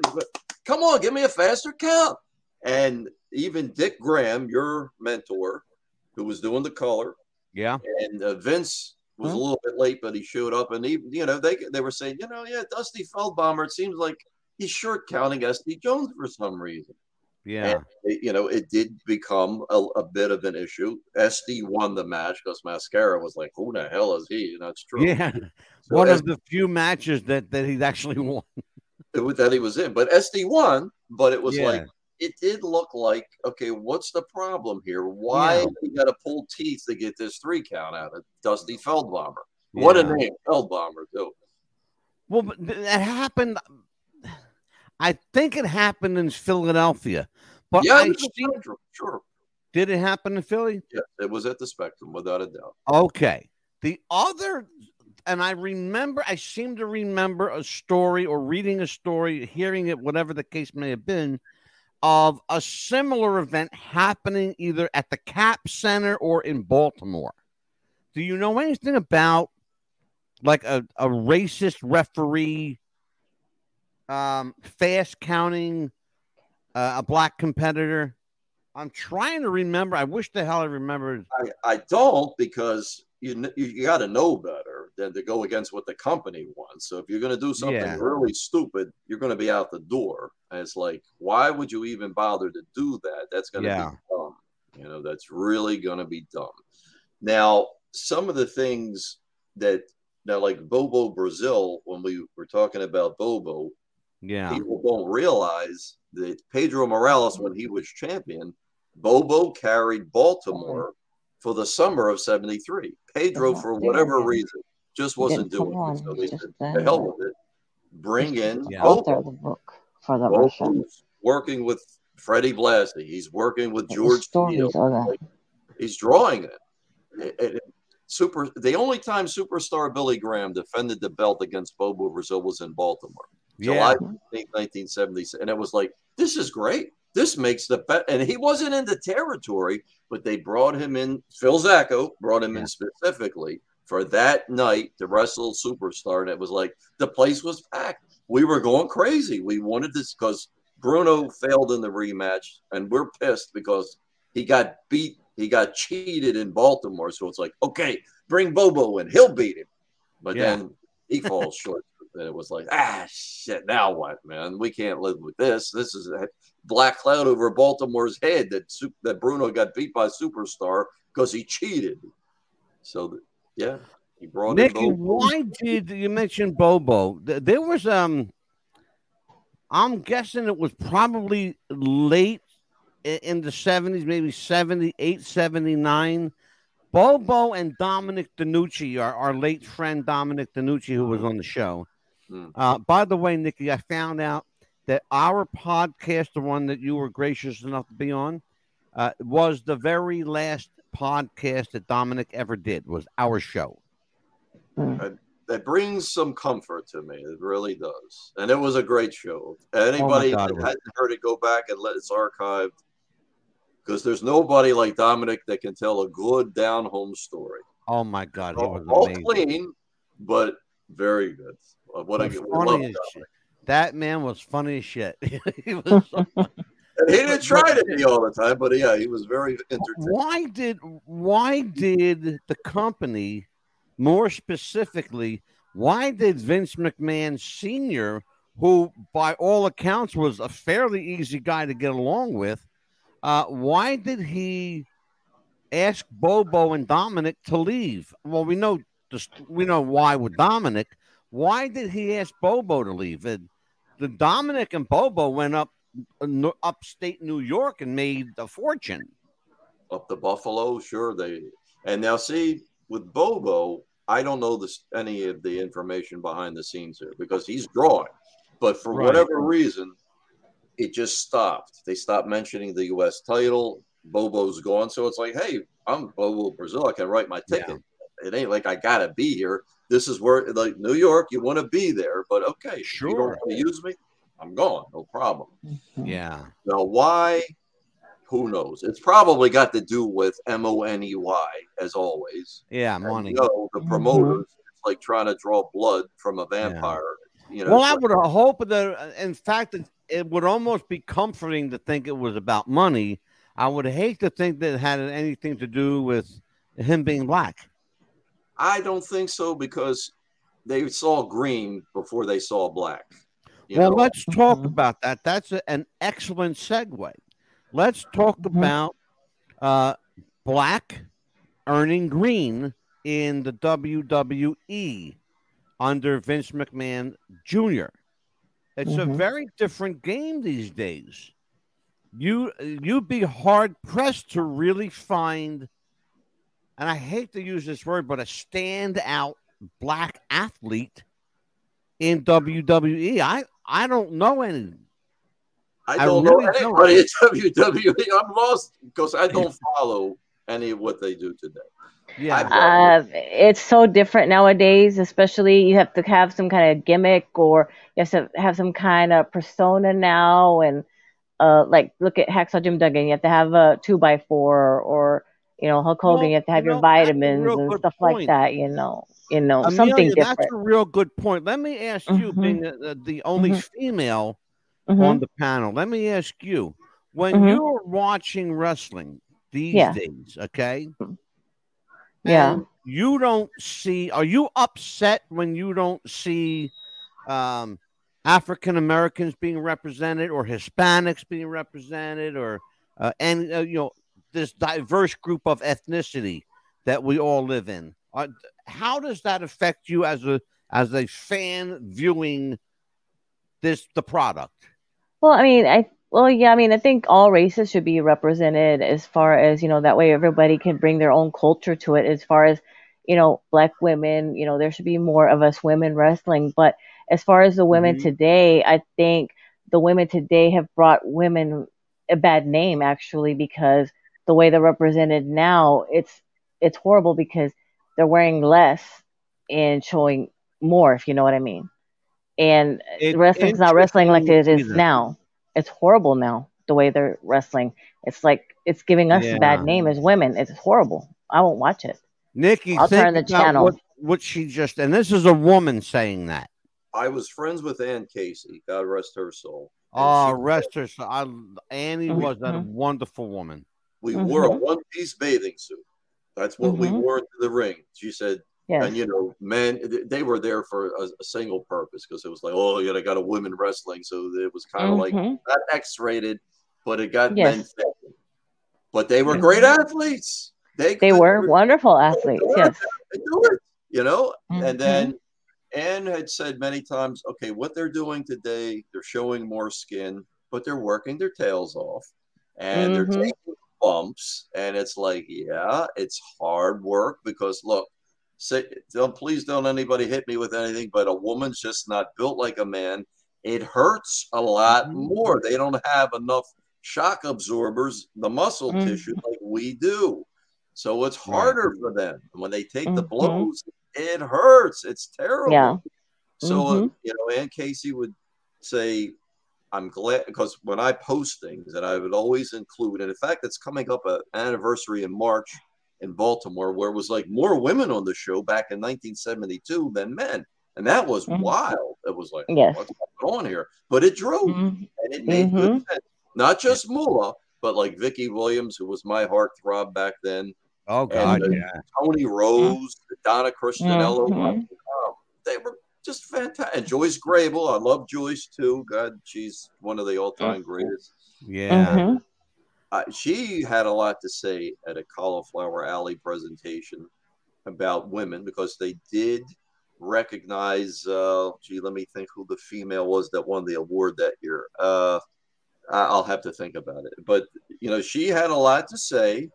Come on, give me a faster count. And even Dick Graham, your mentor, who was doing the color, yeah. and uh, Vince was a Hmm. little bit late, but he showed up. And he, you know, they they were saying, you know, yeah, Dusty Feldbomber. It seems like he's short counting SD Jones for some reason. Yeah. It- you know, it did become a, a bit of an issue. SD won the match because Mascara was like, who the hell is he? And that's true. Yeah. So One SD of the few matches that that he's actually won. that he was in. But SD won, but it was Yeah. like it did look like okay, what's the problem here? Why Yeah. we got to pull teeth to get this three count out of Dusty Feldbomber? What a name, Feldbomber too. Well, but that happened. I think it happened in Philadelphia, but yeah, I see, sure. did it happen in Philly? Yeah, it was at the Spectrum without a doubt. Okay. The other, and I remember, I seem to remember a story or reading a story, hearing it, whatever the case may have been, of a similar event happening either at the Cap Center or in Baltimore. Do you know anything about like a, a racist referee um, fast counting uh, a black competitor? I'm trying to remember. I wish the hell I remembered. I, I don't because you you, you got to know better than to go against what the company wants. So if you're going to do something Yeah. really stupid, you're going to be out the door. And it's like, why would you even bother to do that? That's going to Yeah. be dumb. You know, that's really going to be dumb. Now, some of the things that now, like Bobo Brazil, when we were talking about Bobo, Yeah. people don't realize that Pedro Morales, when he was champion, Bobo carried Baltimore for the summer of 73. Pedro, Uh-huh. for whatever reason, just wasn't doing it. So they said, the hell with it. Bring in Yeah. Author of the book for the Russian. Working with Freddie Blassie. He's working with George stories. He's drawing it. It- it- Super. The only time superstar Billy Graham defended the belt against Bobo Brazil was in Baltimore. Yeah. July 15th, 1970. And it was like, this is great. this makes the bet. And he wasn't in the territory, but they brought him in. Phil Zacco brought him yeah. in specifically for that night to wrestle Superstar. And it was like the place was packed. We were going crazy. We wanted this because Bruno failed in the rematch, and we're pissed because he got beat. He got cheated in Baltimore. So it's like, okay, bring Bobo in. He'll beat him. But yeah. then he falls short. And it was like, ah, shit. Now what, man? We can't live with this. This is a black cloud over Baltimore's head that that Bruno got beat by Superstar because he cheated. So, yeah, he brought Nikki. Why did you mention Bobo? There was um, I'm guessing it was probably late in the 70s, maybe 78, 79 Bobo and Dominic DeNucci, our, our late friend Dominic DeNucci, who was on the show. Mm. Uh, by the way, Nikki, I found out that our podcast, the one that you were gracious enough to be on, uh, was the very last podcast that Dominic ever did. Was our show. Mm. That brings some comfort to me. It really does, and it was a great show. Anybody oh God, that hadn't heard it, go back and let it's archived because there's nobody like Dominic that can tell a good down home story. Oh my God, he was all, clean, but very good. What I funny That man was funny as shit. he was. So he didn't try to be all the time, but yeah, he was very entertaining. Why did why did the company, more specifically, why did Vince McMahon Sr., who by all accounts was a fairly easy guy to get along with, uh, why did he ask Bobo and Dominic to leave? Well, we know this, we know why with Dominic. Why did he ask Bobo to leave? And the Dominic and Bobo went up upstate New York and made a fortune. Up the Buffalo, sure they. And now see with Bobo, I don't know this any of the information behind the scenes here because he's drawing, but for right. whatever reason, it just stopped. They stopped mentioning the U.S. title. Bobo's gone, so it's like, hey, I'm Bobo Brazil. I can write my ticket. Yeah. It ain't like I gotta be here. This is where, like New York, you want to be there, but okay, sure. You don't use me. I'm gone, no problem. Mm-hmm. Yeah. Now, why? Who knows? It's probably got to do with M O N E Y, as always. Yeah, money. You know, the mm-hmm. promoters, mm-hmm. like trying to draw blood from a vampire. Yeah. You know, well, I would hope that, in fact, it would almost be comforting to think it was about money. I would hate to think that it had anything to do with him being black. I don't think so because they saw green before they saw black. Well, know? let's talk mm-hmm. about that. That's a, an excellent segue. Let's talk mm-hmm. about uh, black earning green in the WWE under Vince McMahon Jr. It's mm-hmm. a very different game these days. You you'd be hard pressed to really find, and I hate to use this word, but a standout black athlete in WWE. I I don't know any. I don't I really know anybody don't. at WWE. I'm lost because I don't follow any of what they do today. Yeah, uh, it's so different nowadays. Especially, you have to have some kind of gimmick, or you have to have some kind of persona now. And uh, like, look at Hacksaw Jim Duggan. You have to have a two by four, or you know, Hulk Hogan. Well, you have to have you your know, vitamins and stuff point. like that. You know, you know, Amelia, something different. That's a real good point. Let me ask you, mm-hmm. being the, the only mm-hmm. female mm-hmm. on the panel, let me ask you: when mm-hmm. you're watching wrestling these yeah. days, okay? Mm-hmm. Yeah. You don't see, are you upset when you don't see um, African Americans being represented or Hispanics being represented or, uh, and, uh, you know, this diverse group of ethnicity that we all live in? Uh, how does that affect you as a, as a fan viewing this, the product? Well, I mean, I well, yeah, I mean, I think all races should be represented as far as, you know, that way everybody can bring their own culture to it. As far as, you know, black women, you know, there should be more of us women wrestling. But as far as the women mm-hmm. today, I think the women today have brought women a bad name actually because the way they're represented now, it's it's horrible because they're wearing less and showing more, if you know what I mean. And it, wrestling's not wrestling like it is now it's horrible now. the way they're wrestling. It's like it's giving us a bad name as women. It's horrible. I won't watch it. Nikki, I'll turn the channel. What, what she just and this is a woman saying that. I was friends with Ann Casey. God rest her soul. And Oh, rest her. soul. I, Annie Mhm. was a wonderful woman. We wore a Mhm. one piece bathing suit. That's what we Mhm. wore into the ring. She said, Yes. and you know, men, they were there for a, a single purpose because it was like, oh, yeah, they got a women wrestling. So it was kind of like Mhm. not X rated, but it got Yes. men fed. But they were great athletes. They, They were wonderful athletes. Yes. It, you know? And then Anne had said many times, okay, what they're doing today, they're showing more skin, but they're working their tails off and they're Mhm. taking bumps. And it's like, yeah, it's hard work because look, say don't please don't anybody hit me with anything, but a woman's just not built like a man. It hurts a lot Mhm. more. They don't have enough shock absorbers, the muscle Mhm. tissue like we do. So it's Right. harder for them. When they take the Mhm. blows, it hurts. It's terrible. Yeah. So, uh, Mhm. you know, Ann Casey would say, I'm glad because when I post things, and I would always include, and in fact, it's coming up an anniversary in March in Baltimore where it was like more women on the show back in 1972 than men. And that was Mhm. wild. It was like, Yes. what's going on here? But it drove Mhm. and it made good Mhm. sense. Not just Moolah, but like Vicky Williams, who was my heartthrob back then, Oh God, uh, yeah. Toni Rose, Donna Christanello. Um, they were just fantastic. And Joyce Grable, I love Joyce too. God, she's one of the all-time greatest. Yeah. Mhm. Uh, she had a lot to say at a Cauliflower Alley presentation about women because they did recognize. Uh, gee, let me think who the female was that won the award that year. Uh, I- I'll have to think about it. But you know, she had a lot to say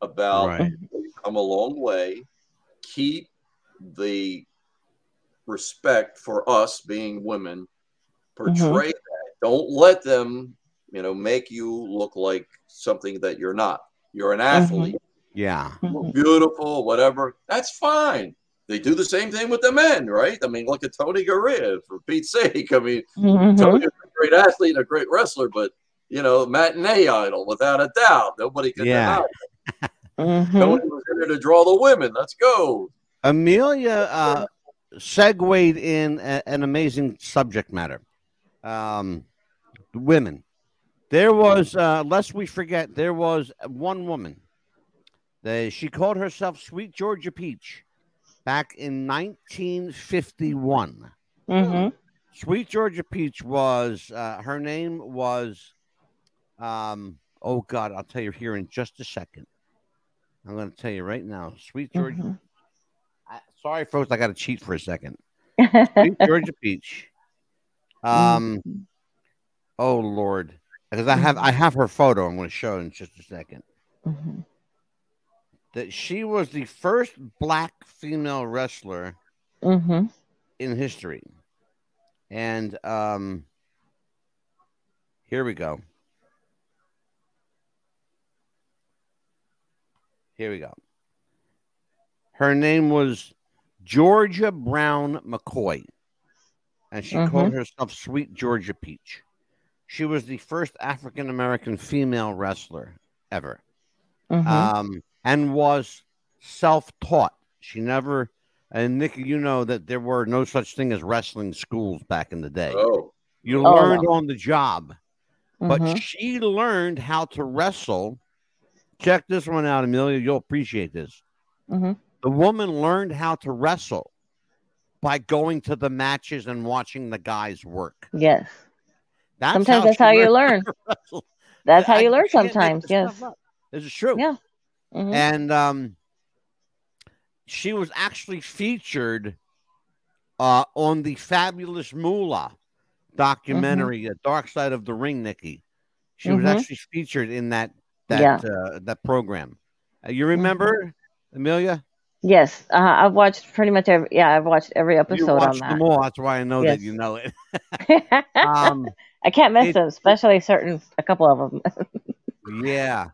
about Right. we've come a long way. Keep the respect for us being women. Portray that. Don't let them, you know, make you look like something that you're not. You're an athlete, Yeah. Mhm. beautiful, whatever. That's fine. They do the same thing with the men, right? I mean, look at Tony Garea, for Pete's sake. I mean, Mhm. Tony's a great athlete and a great wrestler, but you know, matinee idol without a doubt. Nobody can Yeah. deny. it. Mhm. Tony was in there to draw the women. Let's go. Amelia uh, segued in a- an amazing subject matter. Um, women. There was, uh, lest we forget, there was one woman. They, she called herself Sweet Georgia Peach back in 1951. Mhm. Sweet Georgia Peach was, uh, her name was, um, oh God, I'll tell you here in just a second. I'm going to tell you right now. Sweet Georgia Mhm. Sorry, folks, I got to cheat for a second. Georgia Peach. Um. Oh Lord, because I have I have her photo. I'm going to show in just a second. Mhm. That she was the first black female wrestler Mhm. in history, and um. Here we go. Here we go. Her name was Georgia Brown McCoy, and she Mhm. called herself Sweet Georgia Peach. She was the first African American female wrestler ever, Mhm. um, and was self-taught. She never, and Nikki, you know that there were no such thing as wrestling schools back in the day. Oh, You Oh, learned no. on the job, but Mhm. she learned how to wrestle. Check this one out, Amelia. You'll appreciate this. Mhm. The woman learned how to wrestle by going to the matches and watching the guys work. Yes. That's Sometimes that's how you learn. That's how you learn sometimes. Yes. This is true. Yeah. Mhm. And um, she was actually featured uh, on the Fabulous Moolah documentary, Mm-hmm. uh, Dark Side of the Ring, Nikki. She was Mhm. actually featured in that that Yeah. uh, that program. Uh, you remember, Amelia? Yes. Uh, I've watched pretty much every. Yeah, I've watched every You episode on watched that. them all. That's why I know Yes. that you know it. Um, I can't miss it- them, especially certain a couple of them. yeah,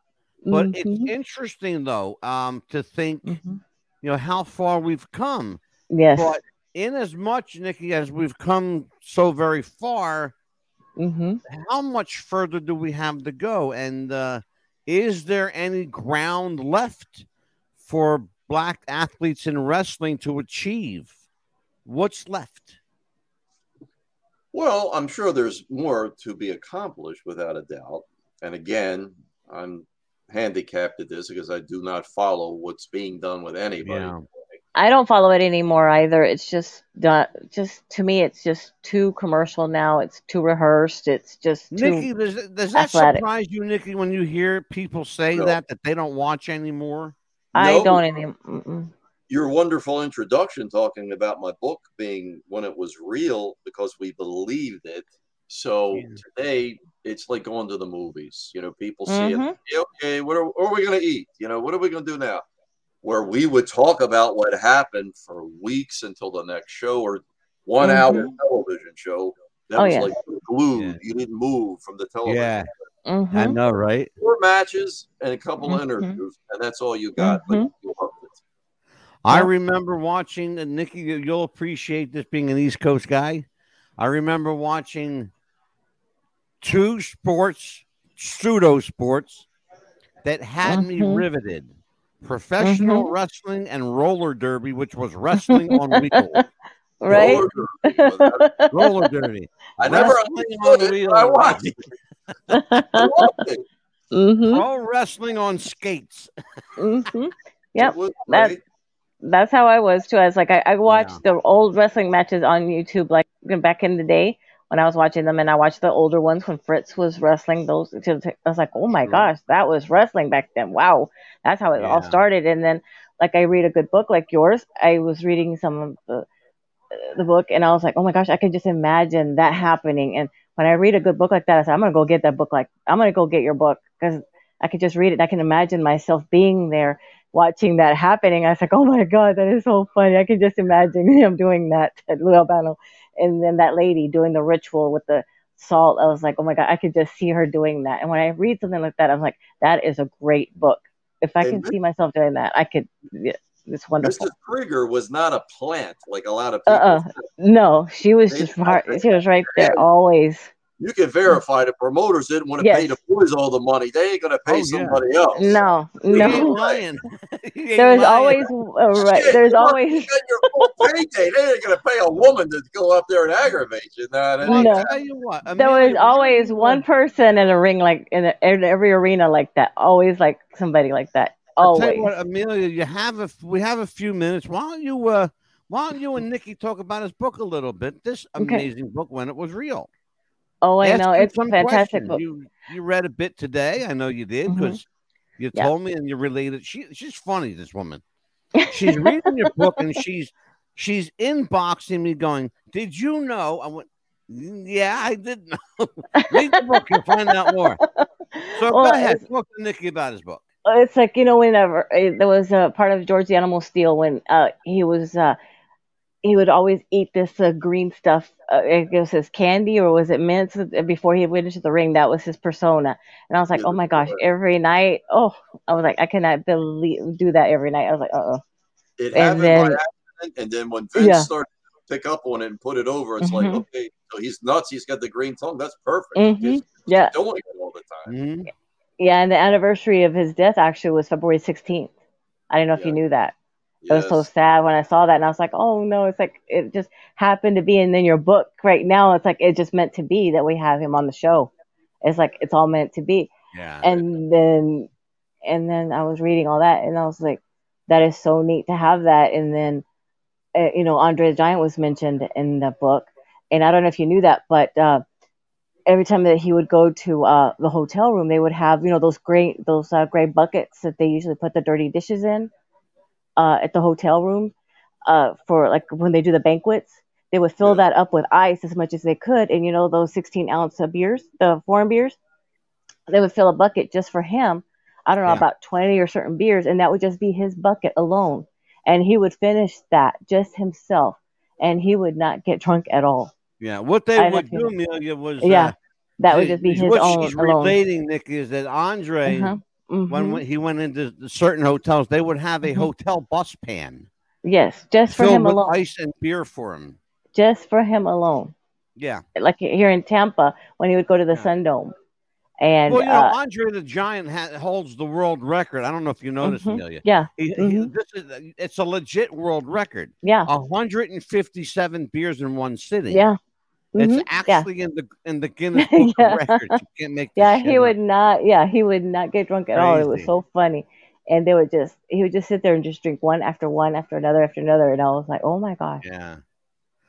but Mhm. it's interesting though um, to think, Mhm. you know, how far we've come. yes. But in as much, Nikki, as we've come so very far, hmm how much further do we have to go? And uh, is there any ground left for black athletes in wrestling to achieve? What's left? Well, I'm sure there's more to be accomplished without a doubt. And again, I'm handicapped at this because I do not follow what's being done with anybody. Yeah. I don't follow it anymore either. It's just not just to me. It's just too commercial now. It's too rehearsed. It's just too. Nikki, does, does that athletic. surprise you, Nikki, when you hear people say No. that that they don't watch anymore? I No. don't anymore. Your wonderful introduction talking about my book being when it was real because we believed it. So Yeah. today it's like going to the movies. You know, people see it. Mhm. "Yeah, Okay, what are, what are we going to eat? You know, what are we going to do now? Where we would talk about what happened for weeks until the next show or one hour Mhm. television show. That Oh, was yeah. like glued. Yeah. You didn't move from the television. Mhm. I know, right? Four matches and a couple Mhm. interviews, and that's all you got. But Mhm. you loved it. I remember watching, and Nikki, you- you'll appreciate this being an East Coast guy. I remember watching two sports, pseudo sports, that had me Mhm. riveted professional Mm-hmm. wrestling and roller derby, which was wrestling on wheels. Right. Roller derby was that- Roller derby. I never Wrestling understood on it, I watched it. I loved it. hmm Pro wrestling on skates. hmm Yep. It was That- That's how I was too. I was like, I, I watched the old wrestling matches on YouTube, like back in the day when I was watching them, and I watched the older ones when Fritz was wrestling. Those, I was like, oh my gosh, that was wrestling back then. Wow, that's how it all started. And then, like, I read a good book like yours. I was reading some of the the book, and I was like, oh my gosh, I could just imagine that happening. And when I read a good book like that, I said, I'm gonna go get that book. Like, I'm gonna go get your book because I could just read it. I can imagine myself being there watching that happening. I was like, oh my God, that is so funny. I can just imagine him doing that at Lou Albano. And then that lady doing the ritual with the salt. I was like, oh my God, I could just see her doing that. And when I read something like that, I'm like, that is a great book. If I can see myself doing that, I could, it's wonderful. Mrs. Krieger was not a plant like a lot of people. Uh-uh. No, she was They- just right, she was right there always. You can verify the promoters didn't want to Yes. pay the boys all the money. They ain't going to pay Oh, yeah. somebody else. No, He ain't no. lying. He ain't There's lying. always, uh, right, Shit, there's you always, You your payday. They ain't going to pay a woman to go up there and aggravate you. No, that ain't No. Tell you what. there Amelia, was always don't one person in a ring like in, a, in every arena like that always like somebody like that I'll tell you what, Amelia, you have a we have a few minutes. Why don't you uh why don't you and Nikki talk about his book a little bit? This Okay. amazing book when it was real. oh i Ask know it's a fantastic book You you read a bit today. I know you did because you Yeah. told me and you related. She she's funny. This woman. She's reading your book and she's she's inboxing me going, "Did you know?" I went, "Mm, "Yeah, I did know." Read the book. You'll find out more. So Well, go ahead. Talk to Nikki about his book. It's like you know whenever uh, there was a part of george the animal Steele when uh he was uh he would always eat this uh, green stuff uh, it was his candy or was it mints uh, before he went into the ring that was his persona and i was like oh my gosh every night oh i was like i cannot believe do that every night i was like uh-uh It And happened then- by accident, and then when Vince Yeah. started to pick up on it and put it over, it's like, Mhm. okay, so he's nuts. He's got the green tongue. That's perfect. Mhm. He's yeah doing it all the time. Mhm. Yeah, and the anniversary of his death actually was February 16th. I don't know if you knew that. It was so sad when I saw that, and I was like, "Oh no!" It's like it just happened to be, and then your book right now, it's like it just meant to be that we have him on the show. It's like it's all meant to be, Yeah. and then, and then I was reading all that, and I was like, "That is so neat to have that." And then, uh, you know, Andre the Giant was mentioned in the book, and I don't know if you knew that, but uh, every time that he would go to uh, the hotel room, they would have you know those gray those uh, gray buckets that they usually put the dirty dishes in uh, at the hotel room uh, for like when they do the banquets. They would fill Yeah. that up with ice as much as they could, and you know those 16 ounce of beers, the foreign beers, they would fill a bucket just for him. I don't know Yeah. about 20 or certain beers, and that would just be his bucket alone, and he would finish that just himself, and he would not get drunk at all. Yeah, what they I would don't. Amelia, was Yeah, uh, That would just be his what own she's alone. relating, Nick, is that Andre, Uh-huh. when, Mhm. when he went into certain hotels, they would have a Mhm. hotel bus pan Yes, just for him alone. ice and beer for him. Just for him alone. Yeah. like here in Tampa when he would go to the Yeah. Sun Dome. And well, you know, uh, Andre the Giant ha- holds the world record. I don't know if you noticed, Mhm. Amelia. yeah, He, he- Mhm. this is it's a legit world record. yeah, 157 beers in one sitting. yeah. It's Mhm, yeah. actually in the in the Guinness Book Yeah. of Records. You can't make. Yeah, he up. would not. Yeah, he would not get drunk at all. It was so funny, and they would just he would just sit there and just drink one after one after another after another, and I was like, oh my gosh, Yeah.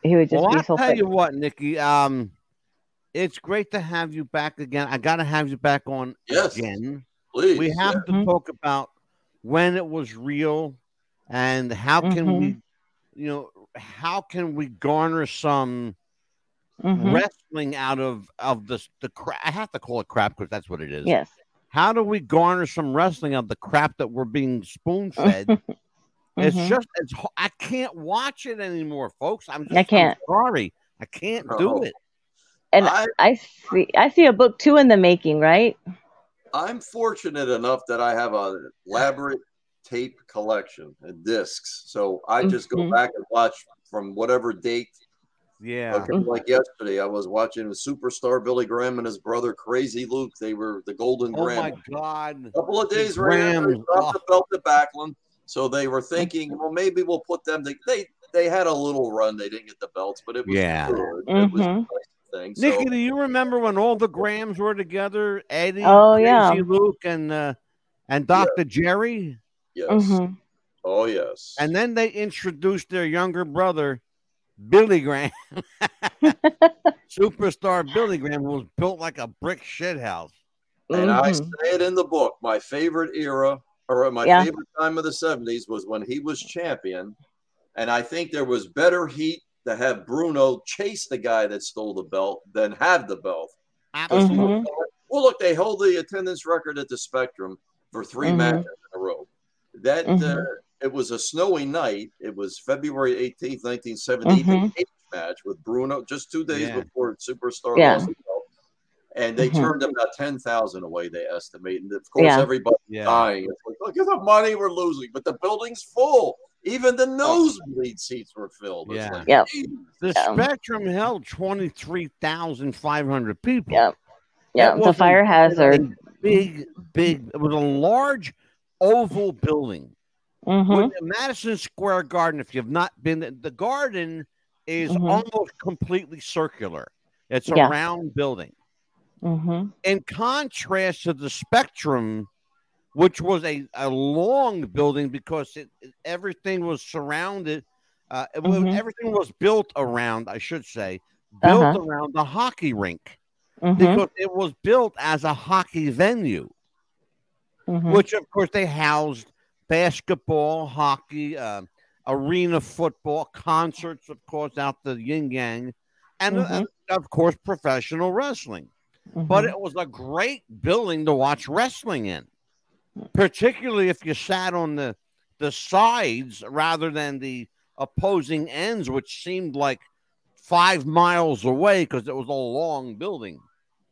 he would just Well, be I'll so tell funny. you what, Nikki. Um, it's great to have you back again. I got to have you back on Yes. again. Please. We have to Mhm. talk about when it was real and how can Mhm. we, you know, how can we garner some Mhm. wrestling out of of the the crap. I have to call it crap because that's what it is. Yes. How do we garner some wrestling out of the crap that we're being spoon fed? It's Mhm. just it's I can't watch it anymore, folks. I'm just I can't. I'm sorry. I can't No. do it. And I, I see I see a book two in the making, right? I'm fortunate enough that I have a elaborate tape collection and discs. So I just go Mhm. back and watch from whatever date. Yeah. Okay, like yesterday, I was watching superstar Billy Graham and his brother Crazy Luke. They were the Golden Oh Graham. my god. A couple of days right after dropped oh. the belt to Backlund. So they were thinking, well, maybe we'll put them. They they, they had a little run. They didn't get the belts, but it was Yeah. good. It was a Mhm. nice thing. So, Nikki, do you remember when all the Grahams were together? Eddie, Oh, Crazy yeah. Luke, and uh, and Dr. Jerry. yes. Mhm. Oh yes. And then they introduced their younger brother, Billy Graham. Superstar Billy Graham was built like a brick shit house. And I Mhm. say it in the book. My favorite era, or my Yeah. favorite time of the '70s, was when he was champion. And I think there was better heat to have Bruno chase the guy that stole the belt than have the belt. Mhm. Well, look, they hold the attendance record at the Spectrum for 3 Mhm. matches in a row. That uh, Mhm. It was a snowy night. It was February 18th, 1970. Mhm. Match with Bruno just two days Yeah. before Superstar Yeah. lost. And they Mhm. turned about 10,000 away, they estimate. And of course, Yeah. everybody Yeah. dying. It's like, look at the money we're losing, but the building's full. Even the nosebleed seats were filled. It's Yeah. like, Yep. The Yeah. Spectrum held 23,500 people. Yeah. Yeah. That The was a- fire hazard. Big, big, it was a large oval building. Mhm. When the Madison Square Garden, if you've not been, the garden is Mhm. almost completely circular. It's a Yeah. round building. Mhm. In contrast to the Spectrum, which was a, a long building because it, everything was surrounded, uh, Mhm. everything was built around, I should say, built Uh-huh. around the hockey rink Mhm. because it was built as a hockey venue, Mhm. which of course they housed basketball, hockey, uh, arena football, concerts, of course, out the yin yang, and uh, Mhm. of course, professional wrestling. But Mhm. it was a great building to watch wrestling in, particularly if you sat on the the sides rather than the opposing ends, which seemed like five miles away because it was a long building.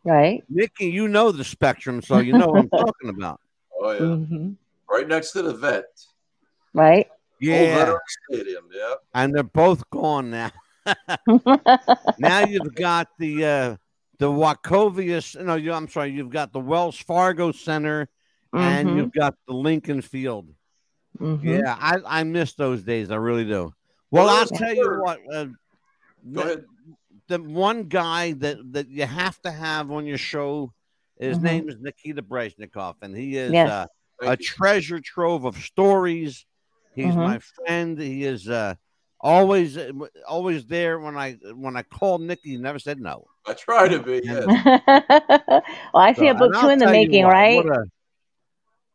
right. Nikki, you know the spectrum, so you know what I'm talking about. Oh, yeah. Mhm. Right next to the vet. Right. Yeah, Veteran Stadium. Yeah. and they're both gone now. Now you've got the uh, the Wachovia. No, you, I'm sorry. You've got the Wells Fargo Center, and Mhm. you've got the Lincoln Field. Mhm. Yeah, I, I miss those days. I really do. Well, Well, I'll those tell you what. Uh, Go the, ahead. the one guy that, that you have to have on your show, his Mhm. name is Nikita Breznikov, and he is Yes. uh, a you. treasure trove of stories. He's Mhm. my friend. He is uh, always always there when I when I call Nikki. He never said no. I try to be. Yes. well, I see So, a book and two in the making, what, right? what a-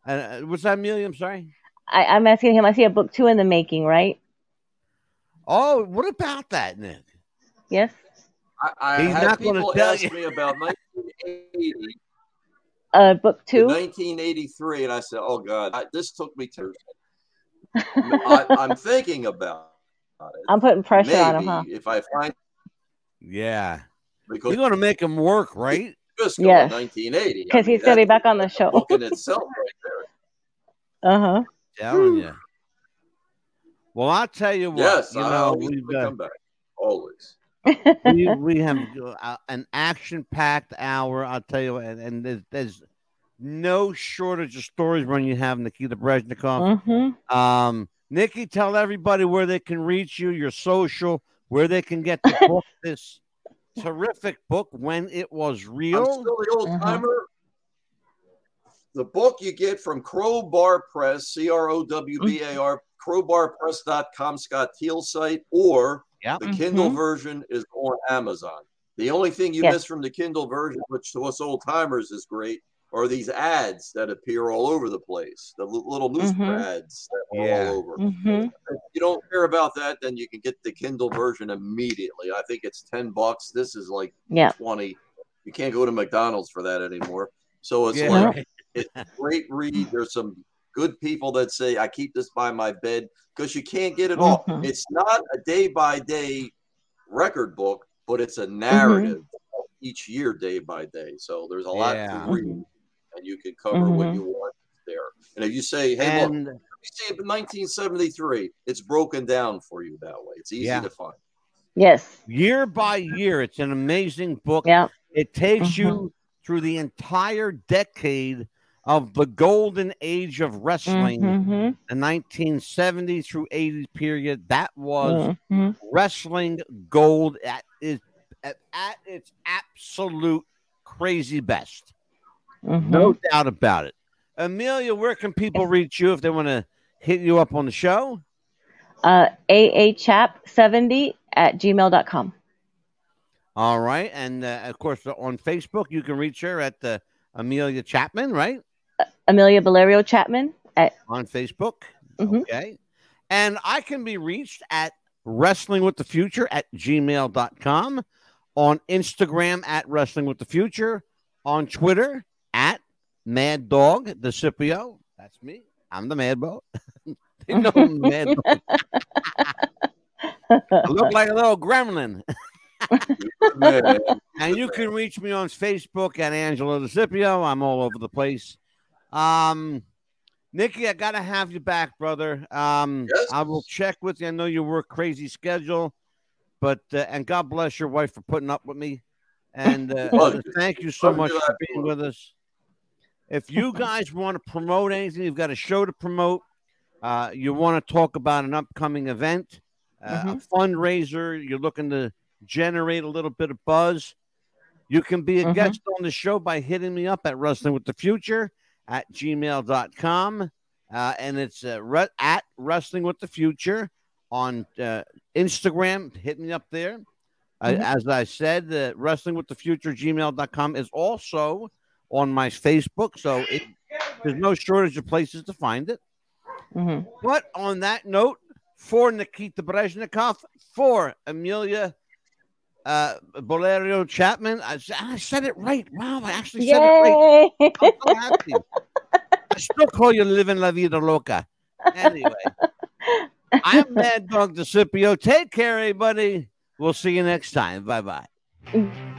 uh, what's that, Amelia? I'm sorry. I, I'm asking him. I see a book two in the making, right? Oh, what about that, Nick? Yes. I, I He's had not people tell ask you. me about 1980, Uh, book two. 1983, and I said, "Oh God, I, this took me to." I, I'm thinking about it. I'm putting pressure Maybe on him, huh? if I find Yeah, because you're gonna make him work, right? Fiscal Yes. in 1980 Because he's gonna be back on the show. book in itself right there. Uh huh. Telling you. Well, I'll tell you what. Yes, you I know, always we've will uh, come back always. we, we have uh, an action-packed hour. I'll tell you, and, and there's, there's no shortage of stories when you have Nikita Breznikov. hmm Um, Nikki, tell everybody where they can reach you, your social, where they can get the book, this terrific book, When It Was I'm Real. still the old Uh-huh. timer. The book you get from Crowbar Press, C R O W B A R, crowbarpress.com, Scott Teal site, or Yep. the Kindle Mhm. version is on Amazon. The only thing you Yes. miss from the Kindle version, which to us old timers is great, are these ads that appear all over the place. The little newspaper Mhm. ads that are Yeah. all over. hmm If you don't care about that, then you can get the Kindle version immediately. I think it's 10 bucks. This is like Yeah. 20. You can't go to McDonald's for that anymore. So it's Yeah. like it's great read. There's some good people that say I keep this by my bed because you can't get it all. Mhm. It's not a day by day record book, but it's a narrative each year, day by day. So there's a lot Yeah. to read, and you can cover what Mhm. you want there. And if you say, "Hey, look, And you see in 1973," it's broken down for you that way. It's easy Yeah. to find. Yes. year by year, it's an amazing book. Yeah. It takes you through the entire decade of the golden age of wrestling, hmm the 1970 through 80 period. That was hmm wrestling gold at its, at, at its absolute crazy best. hmm No doubt about it. Amelia, where can people reach you if they want to hit you up on the show? Uh, aachap70 at gmail.com. All right. And uh, of course, on Facebook, you can reach her at uh, Amelia Chapman, right? Amelia Valerio Chapman at On Facebook. Mhm. Okay. And I can be reached at wrestling with the future at gmail.com, on Instagram at wrestling with the future, on Twitter at Mad Dog DeCipio. That's me. I'm the Mad Dog. they know I'm the Mad Dog. I look like a little gremlin. And you can reach me on Facebook at Angelo DeCipio. I'm all over the place. Um, Nikki, I gotta have you back, brother. Um, Yes. I will check with you. I know you work crazy schedule, but uh, and God bless your wife for putting up with me. And uh, Love you. thank you so Love much for being with us. If you guys want to promote anything, you've got a show to promote. Uh, you want to talk about an upcoming event, uh, a fundraiser. You're looking to generate a little bit of buzz. You can be a Mhm. guest on the show by hitting me up at Wrestling with the Future at gmail.com. Uh, and it's uh, re- at Wrestling with the Future on uh, Instagram. Hit me up there. Uh, Mhm. as I said, uh, Wrestling with the Future gmail.com is also on my Facebook. So it, there's no shortage of places to find it. hmm But on that note, for Nikita Breznikov, for Amelia uh, Bolerio Chapman, I said it right. Wow, I actually said it right. I'm so happy. I still call you living La Vida Loca. Anyway, I'm Mad Dog DeCipio. Take care, everybody. We'll see you next time. Bye bye.